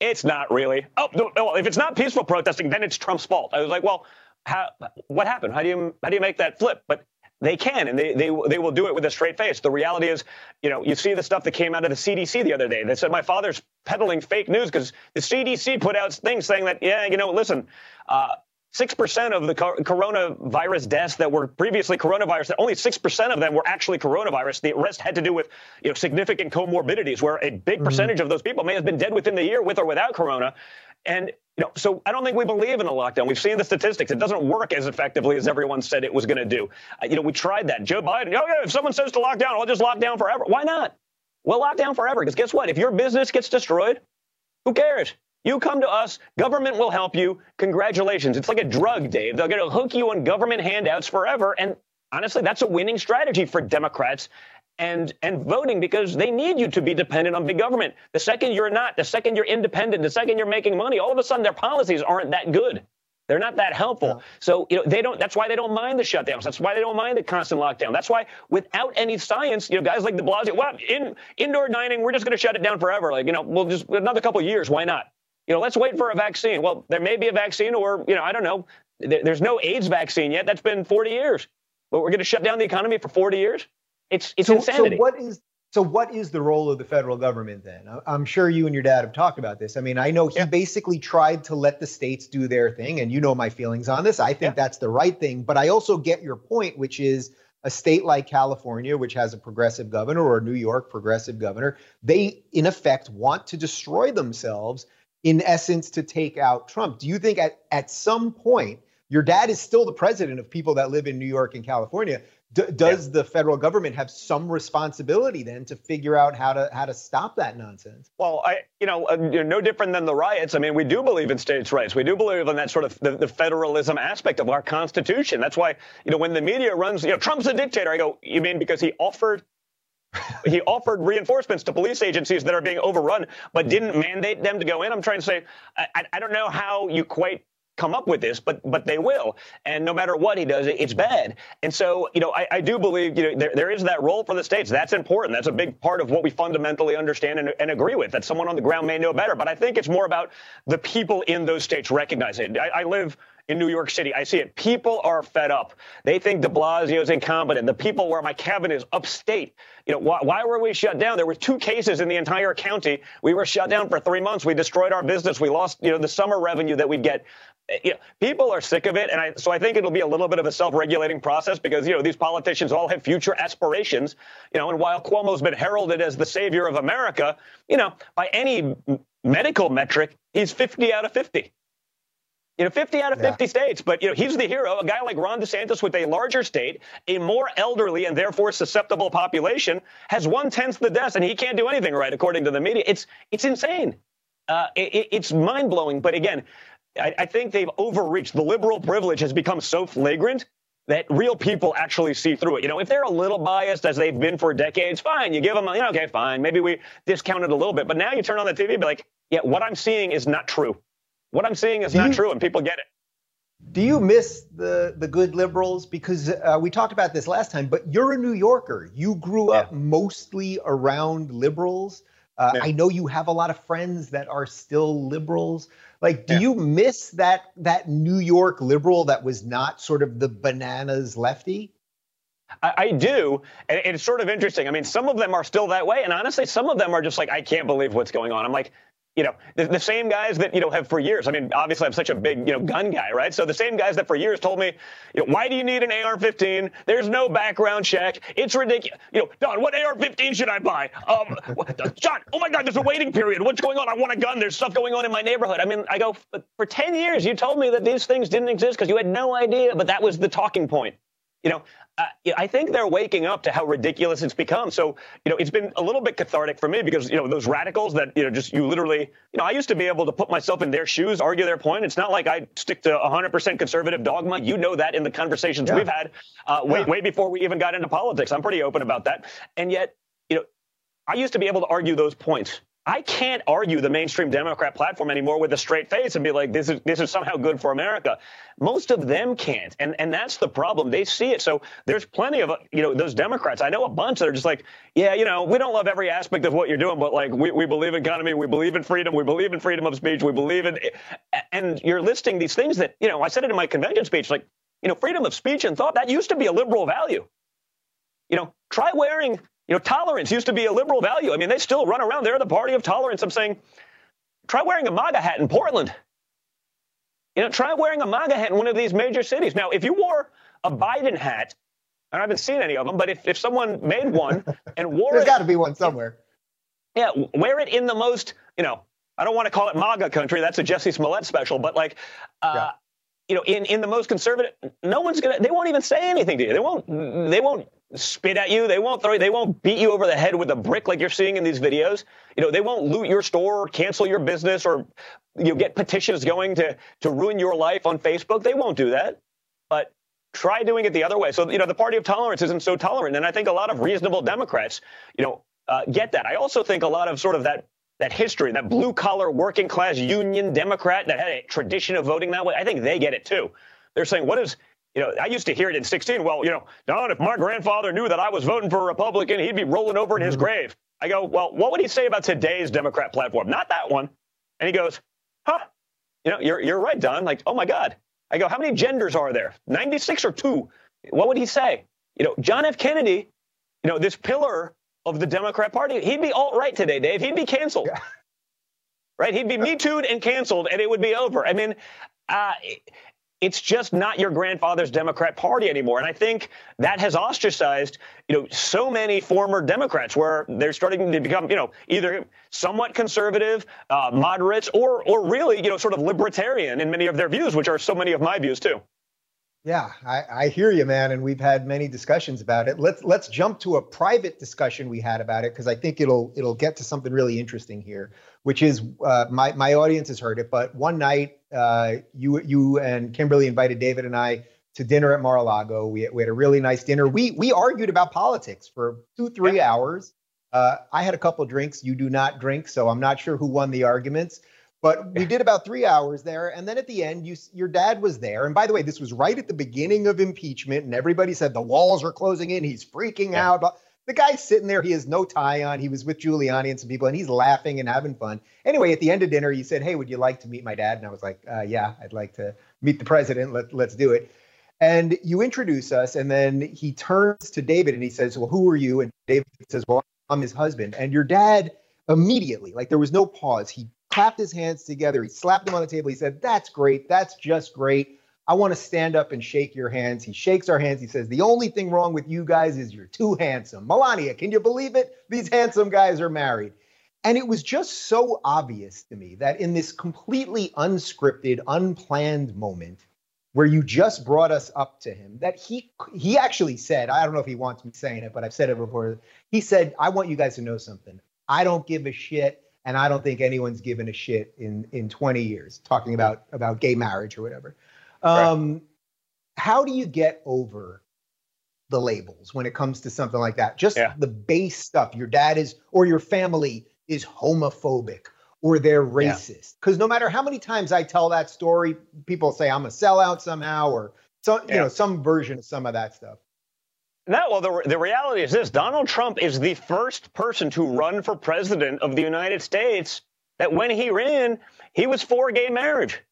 it's not really. Oh, no, if it's not peaceful protesting, then it's Trump's fault. I was like, well, how, what happened? How do you how do you make that flip? But they can, and they, they, they will do it with a straight face. The reality is, you know, you see the stuff that came out of the CDC the other day that said my father's peddling fake news because the CDC put out things saying that, yeah, you know, listen, uh, 6% of the coronavirus deaths that were previously coronavirus, only 6% of them were actually coronavirus. The rest had to do with you know, significant comorbidities, where a big mm-hmm. percentage of those people may have been dead within the year with or without corona. And you know, so I don't think we believe in a lockdown. We've seen the statistics; it doesn't work as effectively as everyone said it was going to do. Uh, you know, we tried that. Joe Biden, oh yeah, if someone says to lock down, I'll just lock down forever. Why not? We'll lock down forever because guess what? If your business gets destroyed, who cares? You come to us, government will help you. Congratulations. It's like a drug, Dave. They're going to hook you on government handouts forever. And honestly, that's a winning strategy for Democrats and and voting because they need you to be dependent on big government. The second you're not, the second you're independent, the second you're making money, all of a sudden their policies aren't that good. They're not that helpful. So, you know, they don't, that's why they don't mind the shutdowns. That's why they don't mind the constant lockdown. That's why without any science, you know, guys like de Blasio, well, in indoor dining, we're just going to shut it down forever. Like, you know, we'll just another couple years. Why not? You know, let's wait for a vaccine. Well, there may be a vaccine or, you know, I don't know. There's no AIDS vaccine yet. That's been 40 years. But we're going to shut down the economy for 40 years? It's, it's so, insanity. So what is so, what is the role of the federal government then? I'm sure you and your dad have talked about this. I mean, I know he yeah. basically tried to let the states do their thing, and you know my feelings on this. I think yeah. that's the right thing. But I also get your point, which is a state like California, which has a progressive governor, or New York, progressive governor, they in effect want to destroy themselves in essence to take out Trump. Do you think at, at some point, your dad is still the president of people that live in New York and California? D- does yeah. the federal government have some responsibility then to figure out how to how to stop that nonsense? Well, I you know uh, no different than the riots. I mean, we do believe in states' rights. We do believe in that sort of the, the, federalism aspect of our constitution. That's why you know when the media runs, you know, Trump's a dictator. I go, you mean because he offered he offered reinforcements to police agencies that are being overrun, but didn't mandate them to go in. I'm trying to say, I, I don't know how you quite come up with this, but but they will. And no matter what he does, it's bad. And so, you know, I, I do believe you know there, there is that role for the states. That's important. That's a big part of what we fundamentally understand and, and agree with. That someone on the ground may know better. But I think it's more about the people in those states recognizing it. I, I live in New York City. I see it. People are fed up. They think de Blasio is incompetent. The people where my cabin is upstate. You know, why, why, were we shut down? There were two cases in the entire county. We were shut down for three months. We destroyed our business. We lost, you know, the summer revenue that we'd get. You know, people are sick of it, and I, so I think it'll be a little bit of a self-regulating process because you know these politicians all have future aspirations. You know, and while Cuomo's been heralded as the savior of America, you know, by any medical metric, he's 50 out of 50. You know, 50 out of 50 yeah. states, but you know, he's the hero. A guy like Ron DeSantis with a larger state, a more elderly and therefore susceptible population, has one tenth the deaths, and he can't do anything right, according to the media. It's it's insane. Uh, it, it's mind blowing. But again, I, I think they've overreached. The liberal privilege has become so flagrant that real people actually see through it. You know, if they're a little biased as they've been for decades, fine. You give them, you know, okay, fine. Maybe we discount it a little bit. But now you turn on the TV and be like, yeah, what I'm seeing is not true. What I'm seeing is do not you, true, and people get it. Do you miss the the good liberals? Because uh, we talked about this last time, but you're a New Yorker. You grew yeah. up mostly around liberals. Uh, yeah. I know you have a lot of friends that are still liberals. Like, do yeah. you miss that that New York liberal that was not sort of the bananas lefty? I, I do, and it's sort of interesting. I mean, some of them are still that way, and honestly, some of them are just like, I can't believe what's going on. I'm like, you know, the, the, same guys that, you know, have for years. I mean, obviously I'm such a big, you know, gun guy, right? So the same guys that for years told me, you know, why do you need an AR-15? There's no background check. It's ridiculous. You know, Don, what AR-15 should I buy? Um, John, oh my God, there's a waiting period. What's going on? I want a gun. There's stuff going on in my neighborhood. I mean, I go, for 10 years, you told me that these things didn't exist because you had no idea, but that was the talking point. You know, uh, I think they're waking up to how ridiculous it's become. So, you know, it's been a little bit cathartic for me because, you know, those radicals that, you know, just you literally, you know, I used to be able to put myself in their shoes, argue their point. It's not like I stick to 100% conservative dogma. You know that in the conversations yeah. we've had uh, way, yeah. way before we even got into politics. I'm pretty open about that. And yet, you know, I used to be able to argue those points. I can't argue the mainstream Democrat platform anymore with a straight face and be like, this is this is somehow good for America. Most of them can't, and and that's the problem. They see it. So there's plenty of you know those Democrats. I know a bunch that are just like, yeah, you know, we don't love every aspect of what you're doing, but like we, we believe in economy, we believe in freedom, we believe in freedom of speech, we believe in, and you're listing these things that you know. I said it in my convention speech, like you know, freedom of speech and thought that used to be a liberal value. You know, try wearing you know, tolerance used to be a liberal value. I mean, they still run around. They're the party of tolerance. I'm saying, try wearing a MAGA hat in Portland. You know, try wearing a MAGA hat in one of these major cities. Now, if you wore a Biden hat, and I haven't seen any of them, but if, if someone made one and wore There's it. There's got to be one somewhere. Yeah, wear it in the most, you know, I don't want to call it MAGA country. That's a Jussie Smollett special, but like, uh, yeah. you know, in, in the most conservative, no one's gonna. They won't even say anything to you. They won't. They won't spit at you. They won't throw you. They won't beat you over the head with a brick like you're seeing in these videos. You know, they won't loot your store or cancel your business or you know, get petitions going to to ruin your life on Facebook. They won't do that. But try doing it the other way. So, you know, the party of tolerance isn't so tolerant. And I think a lot of reasonable Democrats, you know, uh, get that. I also think a lot of sort of that that history, that blue collar working class union Democrat that had a tradition of voting that way, I think they get it too. They're saying, what is, you know, I used to hear it in 16. Well, you know, Don, if my grandfather knew that I was voting for a Republican, he'd be rolling over in his mm-hmm. grave. I go, well, what would he say about today's Democrat platform? Not that one. And he goes, huh, you know, you're, you're right, Don. Like, oh my God. I go, how many genders are there? 96 or two? What would he say? You know, John F. Kennedy, you know, this pillar of the Democrat Party, he'd be alt right today, Dave. He'd be canceled. Right? He'd be me too'd and canceled, and it would be over. I mean, uh, it's just not your grandfather's Democrat Party anymore. And I think that has ostracized, you know, so many former Democrats where they're starting to become, you know, either somewhat conservative, uh, moderates, or or really, you know, sort of libertarian in many of their views, which are so many of my views too. Yeah, I, I, hear you, man, and we've had many discussions about it. Let's let's jump to a private discussion we had about it because I think it'll it'll get to something really interesting here, which is uh, my my audience has heard it, but one night uh, you you and Kimberly invited David and I to dinner at Mar-a-Lago. We, we had a really nice dinner. We we argued about politics for two three yeah. hours. Uh, I had a couple drinks. You do not drink, so I'm not sure who won the arguments. But we did about three hours there, and then at the end, you your dad was there. And by the way, this was right at the beginning of impeachment, and everybody said the walls are closing in. He's freaking yeah. out. The guy's sitting there. He has no tie on. He was with Giuliani and some people, and he's laughing and having fun. Anyway, at the end of dinner, he said, "Hey, would you like to meet my dad?" And I was like, uh, "Yeah, I'd like to meet the president. Let, let's do it." And you introduce us, and then he turns to David and he says, "Well, who are you?" And David says, "Well, I'm his husband." And your dad immediately, like there was no pause, he clapped his hands together. He slapped them on the table. He said, That's great. That's just great. I want to stand up and shake your hands. He shakes our hands. He says, The only thing wrong with you guys is you're too handsome. Melania, can you believe it? These handsome guys are married. And it was just so obvious to me that in this completely unscripted, unplanned moment, where you just brought us up to him that he he actually said i don't know if he wants me saying it but i've said it before he said i want you guys to know something i don't give a shit and I don't think anyone's given a shit in in 20 years talking about about gay marriage or whatever. Um, right. How do you get over the labels when it comes to something like that? Just yeah. the base stuff. Your dad is or your family is homophobic or they're racist. Because yeah. no matter how many times I tell that story, people say I'm a sellout somehow or so you know some version of some of that stuff. No, well, the, the reality is this Donald Trump is the first person to run for president of the United States that when he ran, he was for gay marriage.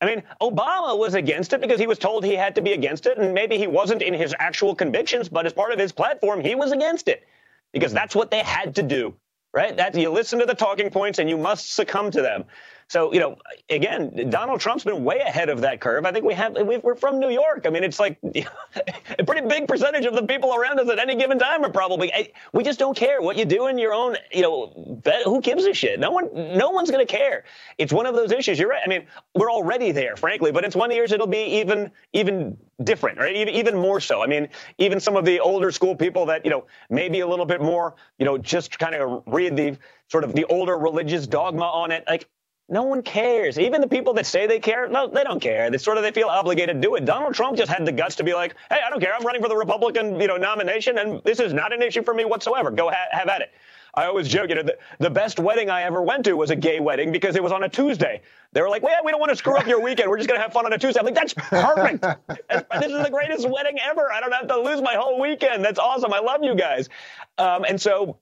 I mean, Obama was against it because he was told he had to be against it, and maybe he wasn't in his actual convictions, but as part of his platform, he was against it because that's what they had to do, right? That you listen to the talking points and you must succumb to them. So, you know, again, Donald Trump's been way ahead of that curve. I think we have, we're from New York. I mean, it's like a pretty big percentage of the people around us at any given time are probably, eh, we just don't care what you do in your own, you know, who gives a shit? No one, no one's going to care. It's one of those issues. You're right. I mean, we're already there, frankly, but in 20 years, it'll be even, even different, right? Even, even more so. I mean, even some of the older school people that, you know, maybe a little bit more, you know, just kind of read the sort of the older religious dogma on it. Like, no one cares. Even the people that say they care, no, they don't care. They sort of they feel obligated to do it. Donald Trump just had the guts to be like, "Hey, I don't care. I'm running for the Republican, you know, nomination, and this is not an issue for me whatsoever. Go ha- have at it." I always joke, you know, the, the best wedding I ever went to was a gay wedding because it was on a Tuesday. They were like, well, we don't want to screw up your weekend. We're just going to have fun on a Tuesday. I'm like, that's perfect. this is the greatest wedding ever. I don't have to lose my whole weekend. That's awesome. I love you guys. Um, and so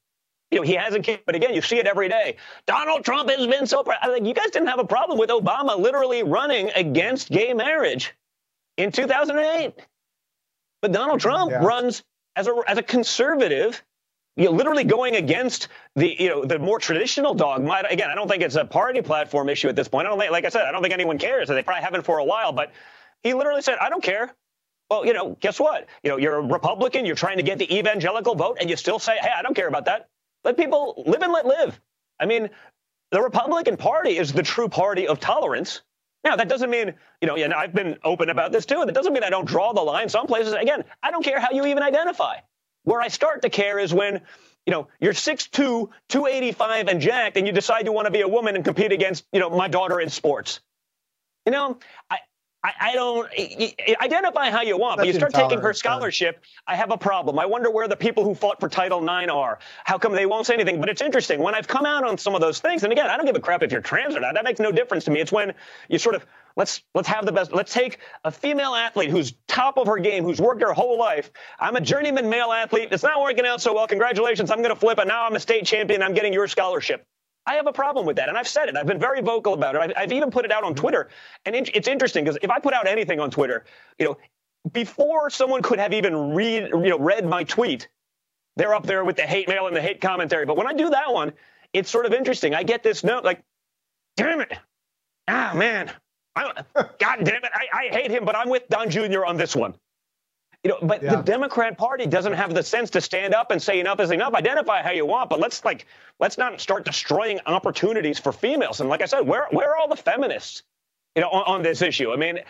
you know, he hasn't kicked, but again, you see it every day. Donald Trump has been so proud. I think you guys didn't have a problem with Obama literally running against gay marriage in 2008. But Donald Trump yeah. runs as a, as a conservative, you know, literally going against the, you know, the more traditional dogma. Again, I don't think it's a party platform issue at this point. I don't think, like I said, I don't think anyone cares. They probably haven't for a while, but he literally said, I don't care. Well, you know, guess what? You know, you're a Republican, you're trying to get the evangelical vote, and you still say, hey, I don't care about that. Let people live and let live. I mean, the Republican Party is the true party of tolerance. Now, that doesn't mean, you know, and I've been open about this too. That doesn't mean I don't draw the line. Some places, again, I don't care how you even identify. Where I start to care is when, you know, you're 6'2, 285 and jacked, and you decide you want to be a woman and compete against, you know, my daughter in sports. You know, I, I, I don't identify how you want, That's but you start taking her scholarship. I have a problem. I wonder where the people who fought for Title IX are. How come they won't say anything? But it's interesting when I've come out on some of those things. And again, I don't give a crap if you're trans or not. That makes no difference to me. It's when you sort of let's let's have the best. Let's take a female athlete who's top of her game, who's worked her whole life. I'm a journeyman male athlete. It's not working out so well. Congratulations. I'm going to flip and Now I'm a state champion. I'm getting your scholarship. I have a problem with that. And I've said it. I've been very vocal about it. I've, I've even put it out on Twitter. And it's interesting because if I put out anything on Twitter, you know, before someone could have even read, you know, read my tweet, they're up there with the hate mail and the hate commentary. But when I do that one, it's sort of interesting. I get this note like, damn it. Ah, man. God damn it. I, I hate him, but I'm with Don Jr. on this one. You know, but yeah. the Democrat Party doesn't have the sense to stand up and say enough is enough. Identify how you want, but let's like let's not start destroying opportunities for females. And like I said, where where are all the feminists? You know, on, on this issue. I mean,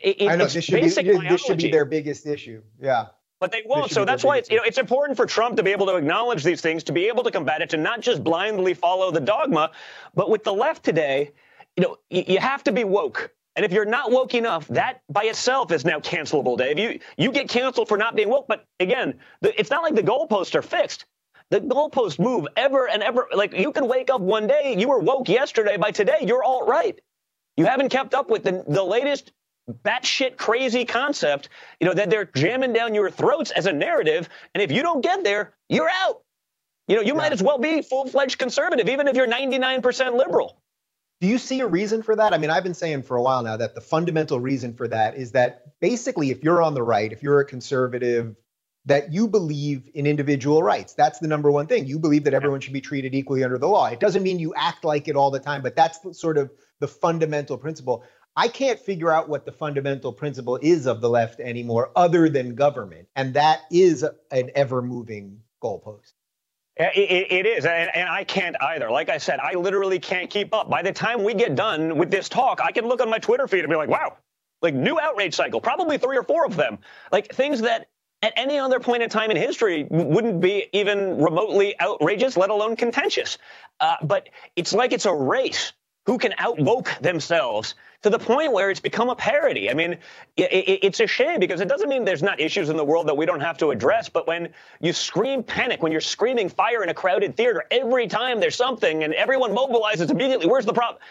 it, I know this should, be, this should be their biggest issue. Yeah. But they won't. So that's why it's you know it's important for Trump to be able to acknowledge these things, to be able to combat it, to not just blindly follow the dogma. But with the left today, you know, you have to be woke. And if you're not woke enough, that by itself is now cancelable, Dave. You you get canceled for not being woke. But again, the, it's not like the goalposts are fixed. The goalposts move ever and ever. Like you can wake up one day, you were woke yesterday. By today, you're all right. You haven't kept up with the, the latest batshit crazy concept, you know, that they're jamming down your throats as a narrative. And if you don't get there, you're out. You know, you yeah. might as well be full fledged conservative, even if you're 99% liberal. Do you see a reason for that? I mean, I've been saying for a while now that the fundamental reason for that is that basically, if you're on the right, if you're a conservative, that you believe in individual rights. That's the number one thing. You believe that everyone should be treated equally under the law. It doesn't mean you act like it all the time, but that's sort of the fundamental principle. I can't figure out what the fundamental principle is of the left anymore, other than government. And that is an ever moving goalpost. It, it is, and, and, I can't either. Like I said, I literally can't keep up. By the time we get done with this talk, I can look on my Twitter feed and be like, wow, like new outrage cycle, probably three or four of them. Like things that at any other point in time in history wouldn't be even remotely outrageous, let alone contentious. Uh, but it's like it's a race who can outwoke themselves to the point where it's become a parody. I mean, it, it, it's a shame because it doesn't mean there's not issues in the world that we don't have to address. But when you scream panic, when you're screaming fire in a crowded theater, every time there's something and everyone mobilizes immediately, where's the problem?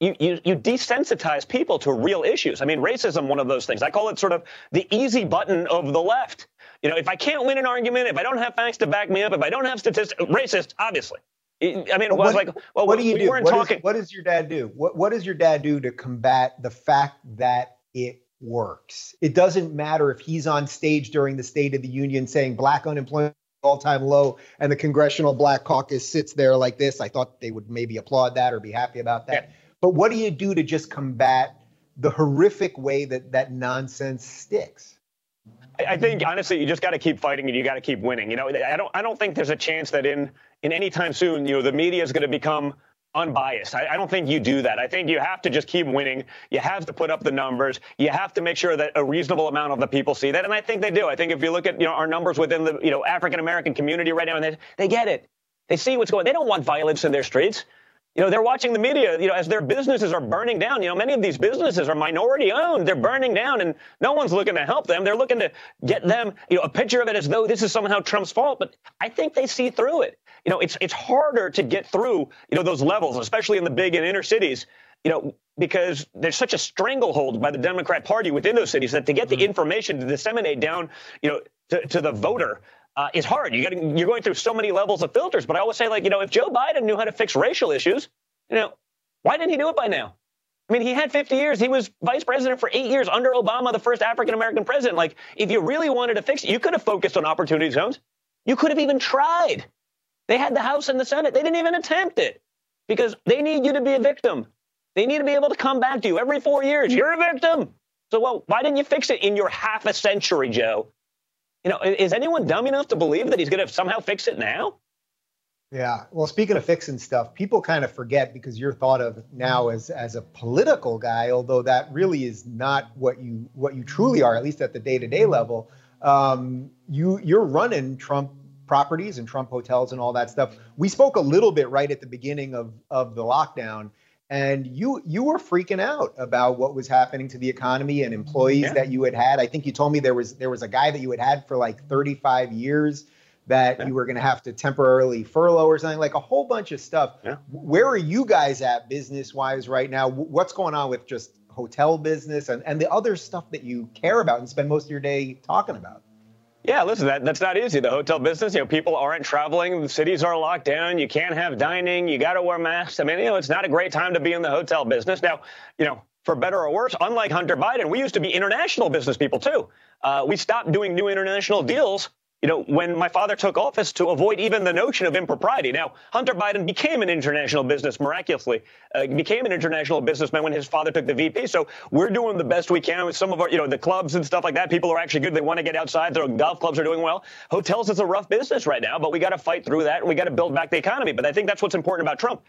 You, you, you desensitize people to real issues. I mean, racism, one of those things. I call it sort of the easy button of the left. You know, if I can't win an argument, if I don't have facts to back me up, if I don't have statistics, racist, obviously. I mean, it was what, like, well, what do you we do? What, talking... is, what does your dad do? What What does your dad do to combat the fact that it works? It doesn't matter if he's on stage during the State of the Union saying black unemployment all time low, and the Congressional Black Caucus sits there like this. I thought they would maybe applaud that or be happy about that. Yeah. But what do you do to just combat the horrific way that that nonsense sticks? I think honestly, you just got to keep fighting and you got to keep winning. You know, I don't, I don't think there's a chance that in in any time soon, you know, the media is going to become unbiased. I, I, don't think you do that. I think you have to just keep winning. You have to put up the numbers. You have to make sure that a reasonable amount of the people see that, and I think they do. I think if you look at you know our numbers within the you know African American community right now, and they they get it. They see what's going. They don't want violence in their streets. You know, they're watching the media, you know, as their businesses are burning down. You know, many of these businesses are minority owned. They're burning down and no one's looking to help them. They're looking to get them, you know, a picture of it as though this is somehow Trump's fault. But I think they see through it you know, it's it's harder to get through, you know, those levels, especially in the big and inner cities, you know, because there's such a stranglehold by the Democrat Party within those cities that to get the mm-hmm. information to disseminate down, you know, to, to the voter uh, is hard. You you're going through so many levels of filters. But I always say, like, you know, if Joe Biden knew how to fix racial issues, you know, why didn't he do it by now? I mean, he had 50 years. He was vice president for eight years under Obama, the first African American president. Like, if you really wanted to fix it, you could have focused on opportunity zones. You could have even tried. They had the House and the Senate. They didn't even attempt it because they need you to be a victim. They need to be able to come back to you every four years. You're a victim. So, well, why didn't you fix it in your half a century, Joe? You know, is anyone dumb enough to believe that he's going to somehow fix it now? Yeah. Well, speaking of fixing stuff, people kind of forget because you're thought of now as as a political guy, although that really is not what you what you truly are, at least at the day to day level. Um, you you're running Trump properties and Trump hotels and all that stuff. We spoke a little bit right at the beginning of, of the lockdown. and you you were freaking out about what was happening to the economy and employees yeah. that you had had. I think you told me there was there was a guy that you had had for like 35 years that yeah. you were going to have to temporarily furlough or something like a whole bunch of stuff. Yeah. Where are you guys at business wise right now? What's going on with just hotel business and, and the other stuff that you care about and spend most of your day talking about? Yeah, listen, that, that's not easy. The hotel business, you know, people aren't traveling. The cities are locked down. You can't have dining. You got to wear masks. I mean, you know, it's not a great time to be in the hotel business. Now, you know, for better or worse, unlike Hunter Biden, we used to be international business people too. Uh, we stopped doing new international deals you know, when my father took office to avoid even the notion of impropriety. Now, Hunter Biden became an international business miraculously, uh, became an international businessman when his father took the VP. So we're doing the best we can with some of our, you know, the clubs and stuff like that. People are actually good. They want to get outside. Their golf clubs are doing well. Hotels is a rough business right now, but we got to fight through that and we got to build back the economy. But I think that's what's important about Trump.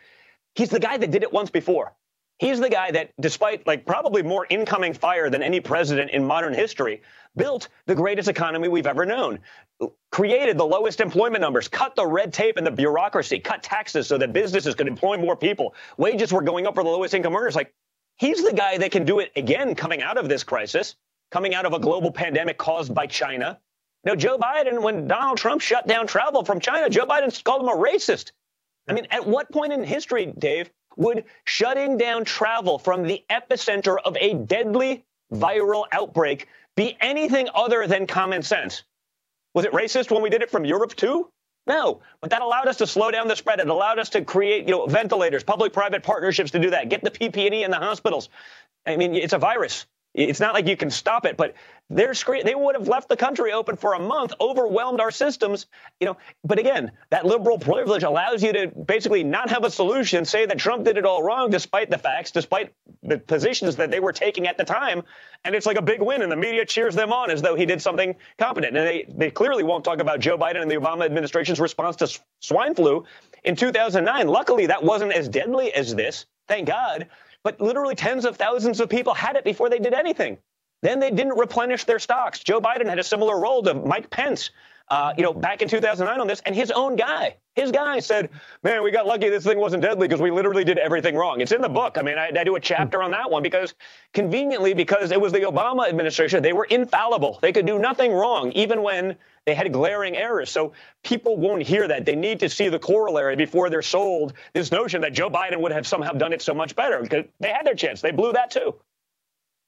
He's the guy that did it once before. He's the guy that, despite like probably more incoming fire than any president in modern history, built the greatest economy we've ever known, created the lowest employment numbers, cut the red tape and the bureaucracy, cut taxes so that businesses could employ more people. Wages were going up for the lowest income earners. Like, he's the guy that can do it again coming out of this crisis, coming out of a global pandemic caused by China. Now, Joe Biden, when Donald Trump shut down travel from China, Joe Biden called him a racist. I mean, at what point in history, Dave, would shutting down travel from the epicenter of a deadly viral outbreak be anything other than common sense? Was it racist when we did it from Europe too? No, but that allowed us to slow down the spread. It allowed us to create, you know, ventilators, public-private partnerships to do that. Get the PPE in the hospitals. I mean, it's a virus. It's not like you can stop it, but they're scre- they would have left the country open for a month, overwhelmed our systems, you know. But again, that liberal privilege allows you to basically not have a solution, say that Trump did it all wrong, despite the facts, despite the positions that they were taking at the time, and it's like a big win, and the media cheers them on as though he did something competent. And they they clearly won't talk about Joe Biden and the Obama administration's response to swine flu in 2009. Luckily, that wasn't as deadly as this. Thank God but literally tens of thousands of people had it before they did anything. Then they didn't replenish their stocks. Joe Biden had a similar role to Mike Pence, uh, you know, back in 2009 on this, and his own guy, his guy said, "Man, we got lucky. This thing wasn't deadly because we literally did everything wrong." It's in the book. I mean, I, I do a chapter on that one because, conveniently, because it was the Obama administration, they were infallible. They could do nothing wrong, even when they had glaring errors. So people won't hear that. They need to see the corollary before they're sold this notion that Joe Biden would have somehow done it so much better because they had their chance. They blew that too.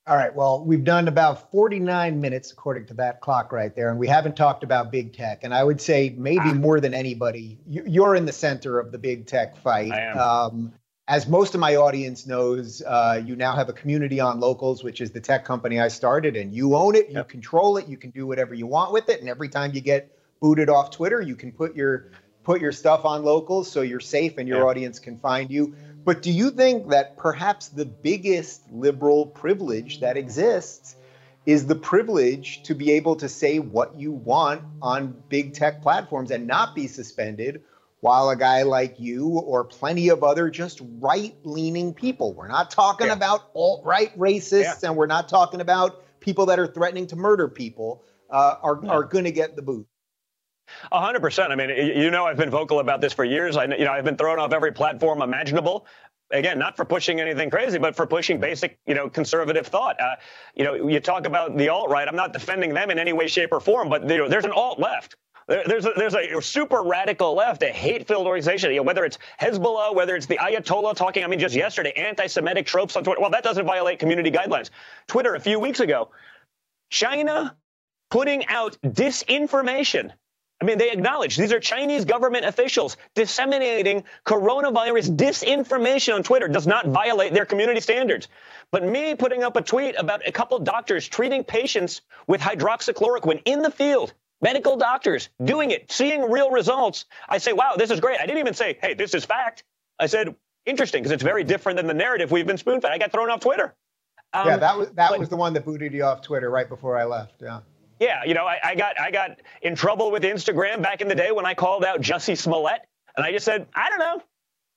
All right. Well, we've done about 49 minutes according to that clock right there, and we haven't talked about big tech. And I would say maybe ah. more than anybody, you're in the center of the big tech fight. I am. Um, as most of my audience knows, uh, you now have a community on Locals, which is the tech company I started, and you own it, you yep. control it, you can do whatever you want with it, and every time you get booted off Twitter, you can put your put your stuff on Locals so you're safe and your yep. audience can find you. But do you think that perhaps the biggest liberal privilege that exists is the privilege to be able to say what you want on big tech platforms and not be suspended? while a guy like you or plenty of other just right leaning people, we're not talking yeah. about alt right racists yeah. and we're not talking about people that are threatening to murder people, uh, are, no. are going to get the boot. Hundred percent. I mean, you know, I've been vocal about this for years. I, you know, I've been thrown off every platform imaginable. Again, not for pushing anything crazy, but for pushing basic, you know, conservative thought. Uh, you know, you talk about the alt right. I'm not defending them in any way, shape, or form, but you know, there's an alt left there's a, there's a super radical left, a hate-filled organization. You know, whether it's Hezbollah, whether it's the Ayatollah talking. I mean, just yesterday, anti-Semitic tropes on Twitter. Well, that doesn't violate community guidelines. Twitter a few weeks ago, China putting out disinformation. I mean, they acknowledge these are Chinese government officials disseminating coronavirus disinformation on Twitter does not violate their community standards. But me putting up a tweet about a couple of doctors treating patients with hydroxychloroquine in the field medical doctors doing it, seeing real results. I say, wow, this is great. I didn't even say, hey, this is fact. I said, interesting, because it's very different than the narrative we've been spoon fed. I got thrown off Twitter. Um, yeah, that was that but, was the one that booted you off Twitter right before I left. Yeah. Yeah, you know, I, I got I got in trouble with Instagram back in the day when I called out Jussie Smollett, and I just said, I don't know.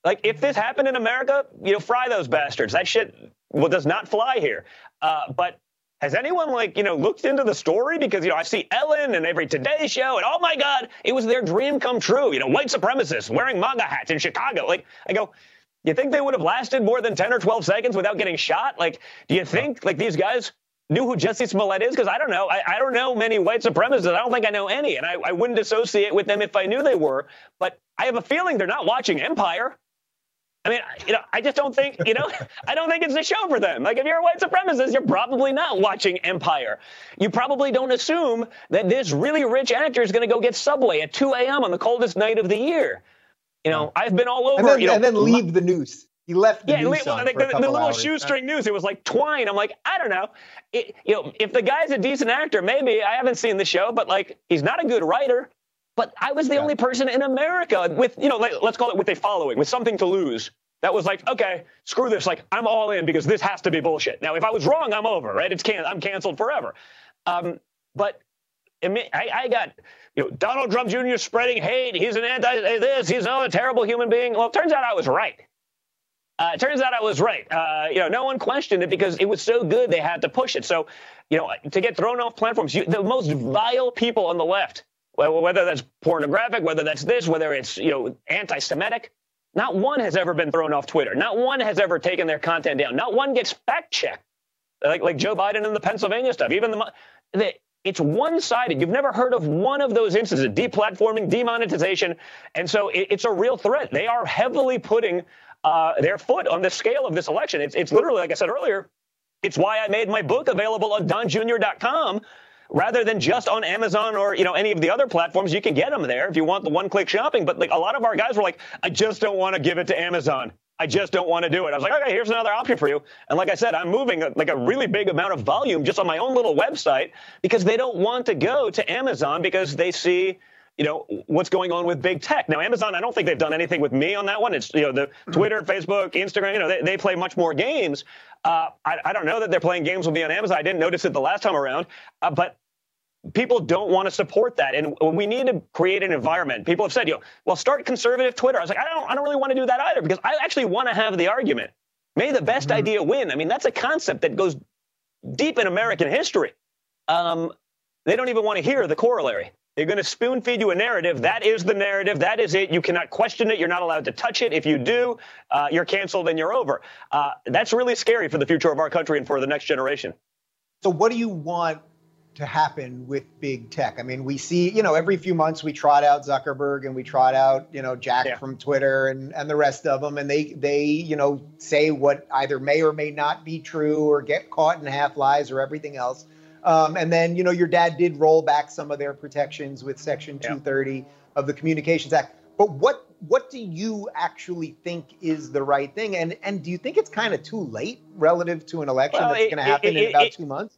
Like, if this happened in America, you know, fry those bastards. That shit well, does not fly here. Uh, but has anyone like you know looked into the story because you know I see Ellen and every Today Show and oh my God, it was their dream come true. You know, white supremacists wearing MAGA hats in Chicago. Like I go, You think they would have lasted more than 10 or 12 seconds without getting shot? Like, do you think like these guys knew who Jussie Smollett is? Because I don't know. I, I, don't know many white supremacists. I don't think I know any, and I, I wouldn't associate with them if I knew they were. But I have a feeling they're not watching Empire. I mean, you know, I just don't think, you know, I don't think it's a show for them. Like, if you're a white supremacist, you're probably not watching Empire. You probably don't assume that this really rich actor is going to go get Subway at 2 a.m. on the coldest night of the year. You know, I've been all over. And then, you know, and then leave the news. He left the yeah, news well, on like for a the, the little hours. shoestring news. It was like twine. I'm like, I don't know. It, you know, if the guy's a decent actor, maybe I haven't seen the show, but like, he's not a good writer. But I was the Yeah. only person in America with, you know, like, let's call it with a following, with something to lose. That was like, okay, screw this. Like, I'm all in because this has to be bullshit. Now, if I was wrong, I'm over, right? It's can I'm canceled forever. Um, but I, I, got, you know, Donald Trump Jr. spreading hate. He's an anti this. He's oh, a terrible human being. Well, it turns out I was right. Uh, it turns out I was right. Uh, you know, no one questioned it because it was so good they had to push it. So, you know, to get thrown off platforms, you, the most vile people on the left, whether that's pornographic, whether that's this, whether it's you know anti-Semitic, not one has ever been thrown off Twitter. Not one has ever taken their content down. Not one gets fact checked, like like Joe Biden and the Pennsylvania stuff. Even the, the it's one-sided. You've never heard of one of those instances: deplatforming, demonetization, and so it, it's a real threat. They are heavily putting uh, their foot on the scale of this election. It's, it's literally, like I said earlier, it's why I made my book available on donjr.com rather than just on Amazon or you know any of the other platforms. You can get them there if you want the one-click shopping. But like a lot of our guys were like, I just don't want to give it to Amazon. I just don't want to do it. I was like, okay, here's another option for you. And like I said, I'm moving a, like a really big amount of volume just on my own little website because they don't want to go to Amazon because they see you know what's going on with big tech? Now amazon i don't think they've done anything with me on that one. It's you know the twitter facebook instagram you know they, they play much more games. Uh, I, I don't know that they're playing games with me on amazon. I didn't notice it the last time around. Uh, but people don't want to support that. And we need to create an environment. People have said you know well start conservative twitter. I was like i don't i don't really want to do that either because i actually want to have the argument. May the best Mhm. idea win. I mean that's a concept that goes deep in american history. Um, they don't even want to hear the corollary they're going to spoon feed you a narrative. That is the narrative. That is it. You cannot question it. You're not allowed to touch it. If you do, uh, you're canceled and you're over. Uh, that's really scary for the future of our country and for the next generation. So, what do you want to happen with big tech? I mean, we see, you know, every few months we trot out Zuckerberg and we trot out, you know, Jack Yeah. from Twitter and, and the rest of them, and they they you know say what either may or may not be true or get caught in half lies or everything else. Um, and then, you know, your dad did roll back some of their protections with Section Yeah. 230 of the Communications Act. But what what do you actually think is the right thing? And and do you think it's kind of too late relative to an election Well, that's going to happen it- in about it- two months?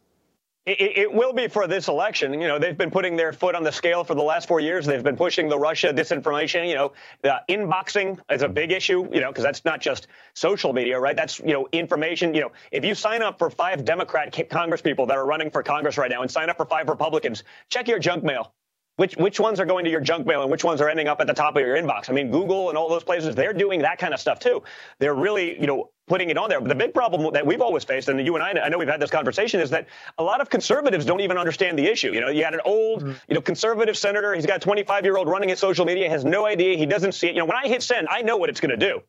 It, it- will be for this election. You know, they've been putting their foot on the scale for the last four years. They've been pushing the Russia disinformation. You know, the inboxing is a big issue. You know, because that's not just social media, right? That's you know information. You know, if you sign up for five Democrat ca- Congress people that are running for Congress right now, and sign up for five Republicans, check your junk mail. Which which ones are going to your junk mail and which ones are ending up at the top of your inbox? I mean, Google and all those places, they're doing that kind of stuff too. They're really, you know, putting it on there. But the mm-hmm. big problem that we've always faced, and you and I, I know we've had this conversation, is that a lot of conservatives don't even understand the issue. You know, you had an old, mm-hmm. you know, conservative senator. He's got a 25 year old running his social media, has no idea. He doesn't see it. You know, when I hit send, I know what it's going to do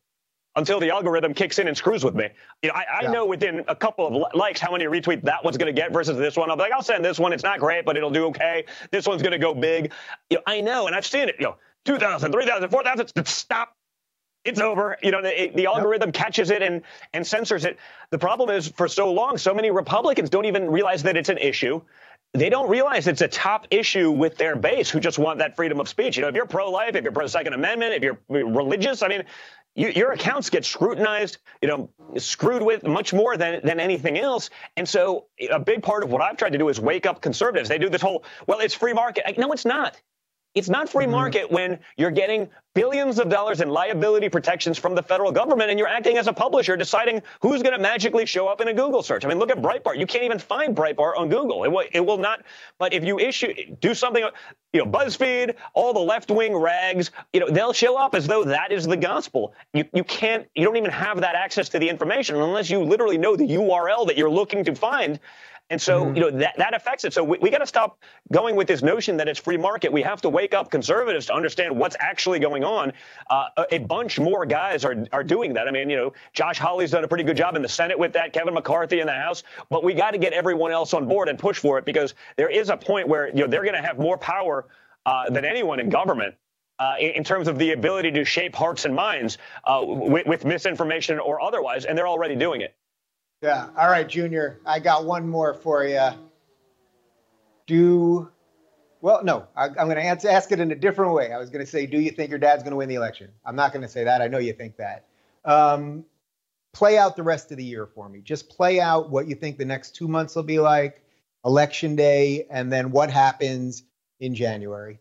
until the algorithm kicks in and screws with me. You know, I, I Yeah. know within a couple of likes how many retweets that one's going to get versus this one. I'll be like, I'll send this one. It's not great, but it'll do okay. This one's going to go big. You know, I know, and I've seen it. You know, 2,000, 3,000, 4,000. Stop. It's over. You know, the, the algorithm catches it and and censors it. The problem is, for so long, so many Republicans don't even realize that it's an issue they don't realize it's a top issue with their base who just want that freedom of speech. You know, if you're pro-life, if you're pro-Second Amendment, if you're religious, I mean, you, your accounts get scrutinized, you know, screwed with much more than, than anything else. And so a big part of what I've tried to do is wake up conservatives. They do this whole, well, it's free market. No, it's not. It's not free Mhm. market when you're getting billions of dollars in liability protections from the federal government and you're acting as a publisher deciding who's going to magically show up in a Google search. I mean, look at Breitbart. You can't even find Breitbart on Google. It will, it will not. But if you issue, do something, you know, BuzzFeed, all the left wing rags, you know, they'll show up as though that is the gospel. You, you can't, you don't even have that access to the information unless you literally know the URL that you're looking to find. And so, mm-hmm. you know, that, that affects it. So we, we got to stop going with this notion that it's free market. We have to wake up conservatives to understand what's actually going on. Uh, a bunch more guys are, are doing that. I mean, you know, Josh Hawley's done a pretty good job in the Senate with that, Kevin McCarthy in the House, but we got to get everyone else on board and push for it because there is a point where, you know, they're going to have more power uh, than anyone in government. Uh, in, terms of the ability to shape hearts and minds uh, with, with, misinformation or otherwise, and they're already doing it. Yeah. All right, Junior. I got one more for you. Do well, no. I, am going to ask it in a different way. I was going to say, do you think your dad's going to win the election? I'm not going to say that. I know you think that. Um, play out the rest of the year for me. Just play out what you think the next two months will be like, election day, and then what happens in January.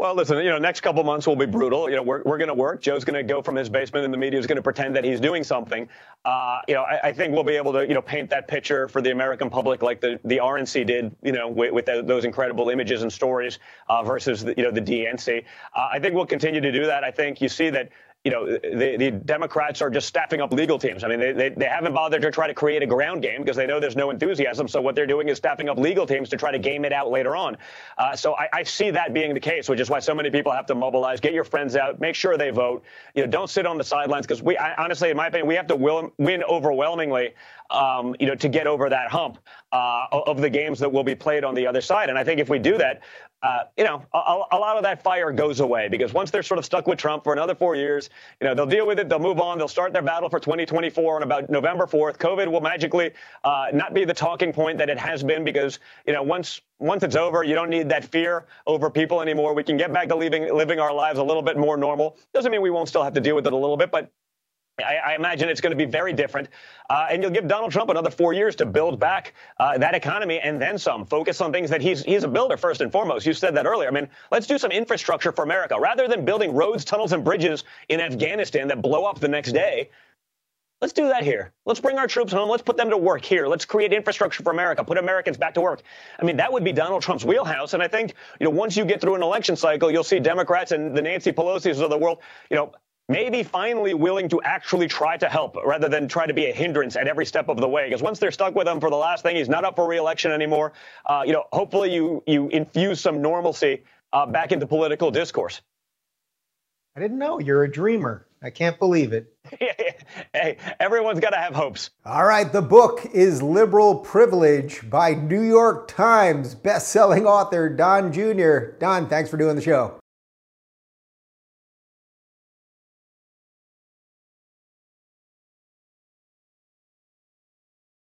Well, listen, you know, next couple months will be brutal. You know, we're, we're going to work. Joe's going to go from his basement and the media is going to pretend that he's doing something. Uh, you know, I, I, think we'll be able to, you know, paint that picture for the American public like the, the RNC did, you know, with, with those incredible images and stories uh, versus, the, you know, the DNC. Uh, I think we'll continue to do that. I think you see that you know, the, the Democrats are just staffing up legal teams. I mean, they, they, they haven't bothered to try to create a ground game because they know there's no enthusiasm. So what they're doing is staffing up legal teams to try to game it out later on. Uh, so I, I, see that being the case, which is why so many people have to mobilize. Get your friends out. Make sure they vote. You know, don't sit on the sidelines because we, I, honestly, in my opinion, we have to will, win overwhelmingly. Um, you know, to get over that hump uh, of the games that will be played on the other side. And I think if we do that, uh, you know, a, a, lot of that fire goes away because once they're sort of stuck with Trump for another four years, you know, they'll deal with it, they'll move on, they'll start their battle for 2024 on about November 4th. COVID will magically uh, not be the talking point that it has been because, you know, once once it's over, you don't need that fear over people anymore. We can get back to living living our lives a little bit more normal. Doesn't mean we won't still have to deal with it a little bit, but I, I, imagine it's going to be very different. Uh, and you'll give Donald Trump another four years to build back uh, that economy and then some. Focus on things that he's he's a builder first and foremost. You said that earlier. I mean, let's do some infrastructure for America rather than building roads, tunnels, and bridges in Afghanistan that blow up the next day. Let's do that here. Let's bring our troops home. Let's put them to work here. Let's create infrastructure for America. Put Americans back to work. I mean, that would be Donald Trump's wheelhouse. And I think, you know, once you get through an election cycle, you'll see Democrats and the Nancy Pelosi's of the world, you know, maybe finally willing to actually try to help rather than try to be a hindrance at every step of the way. Because once they're stuck with him for the last thing, he's not up for reelection anymore. Uh, you know, hopefully you you infuse some normalcy uh, back into political discourse. I didn't know you're a dreamer. I can't believe it. hey, everyone's got to have hopes. All right, the book is Liberal Privilege by New York Times best-selling author Don Jr. Don, thanks for doing the show.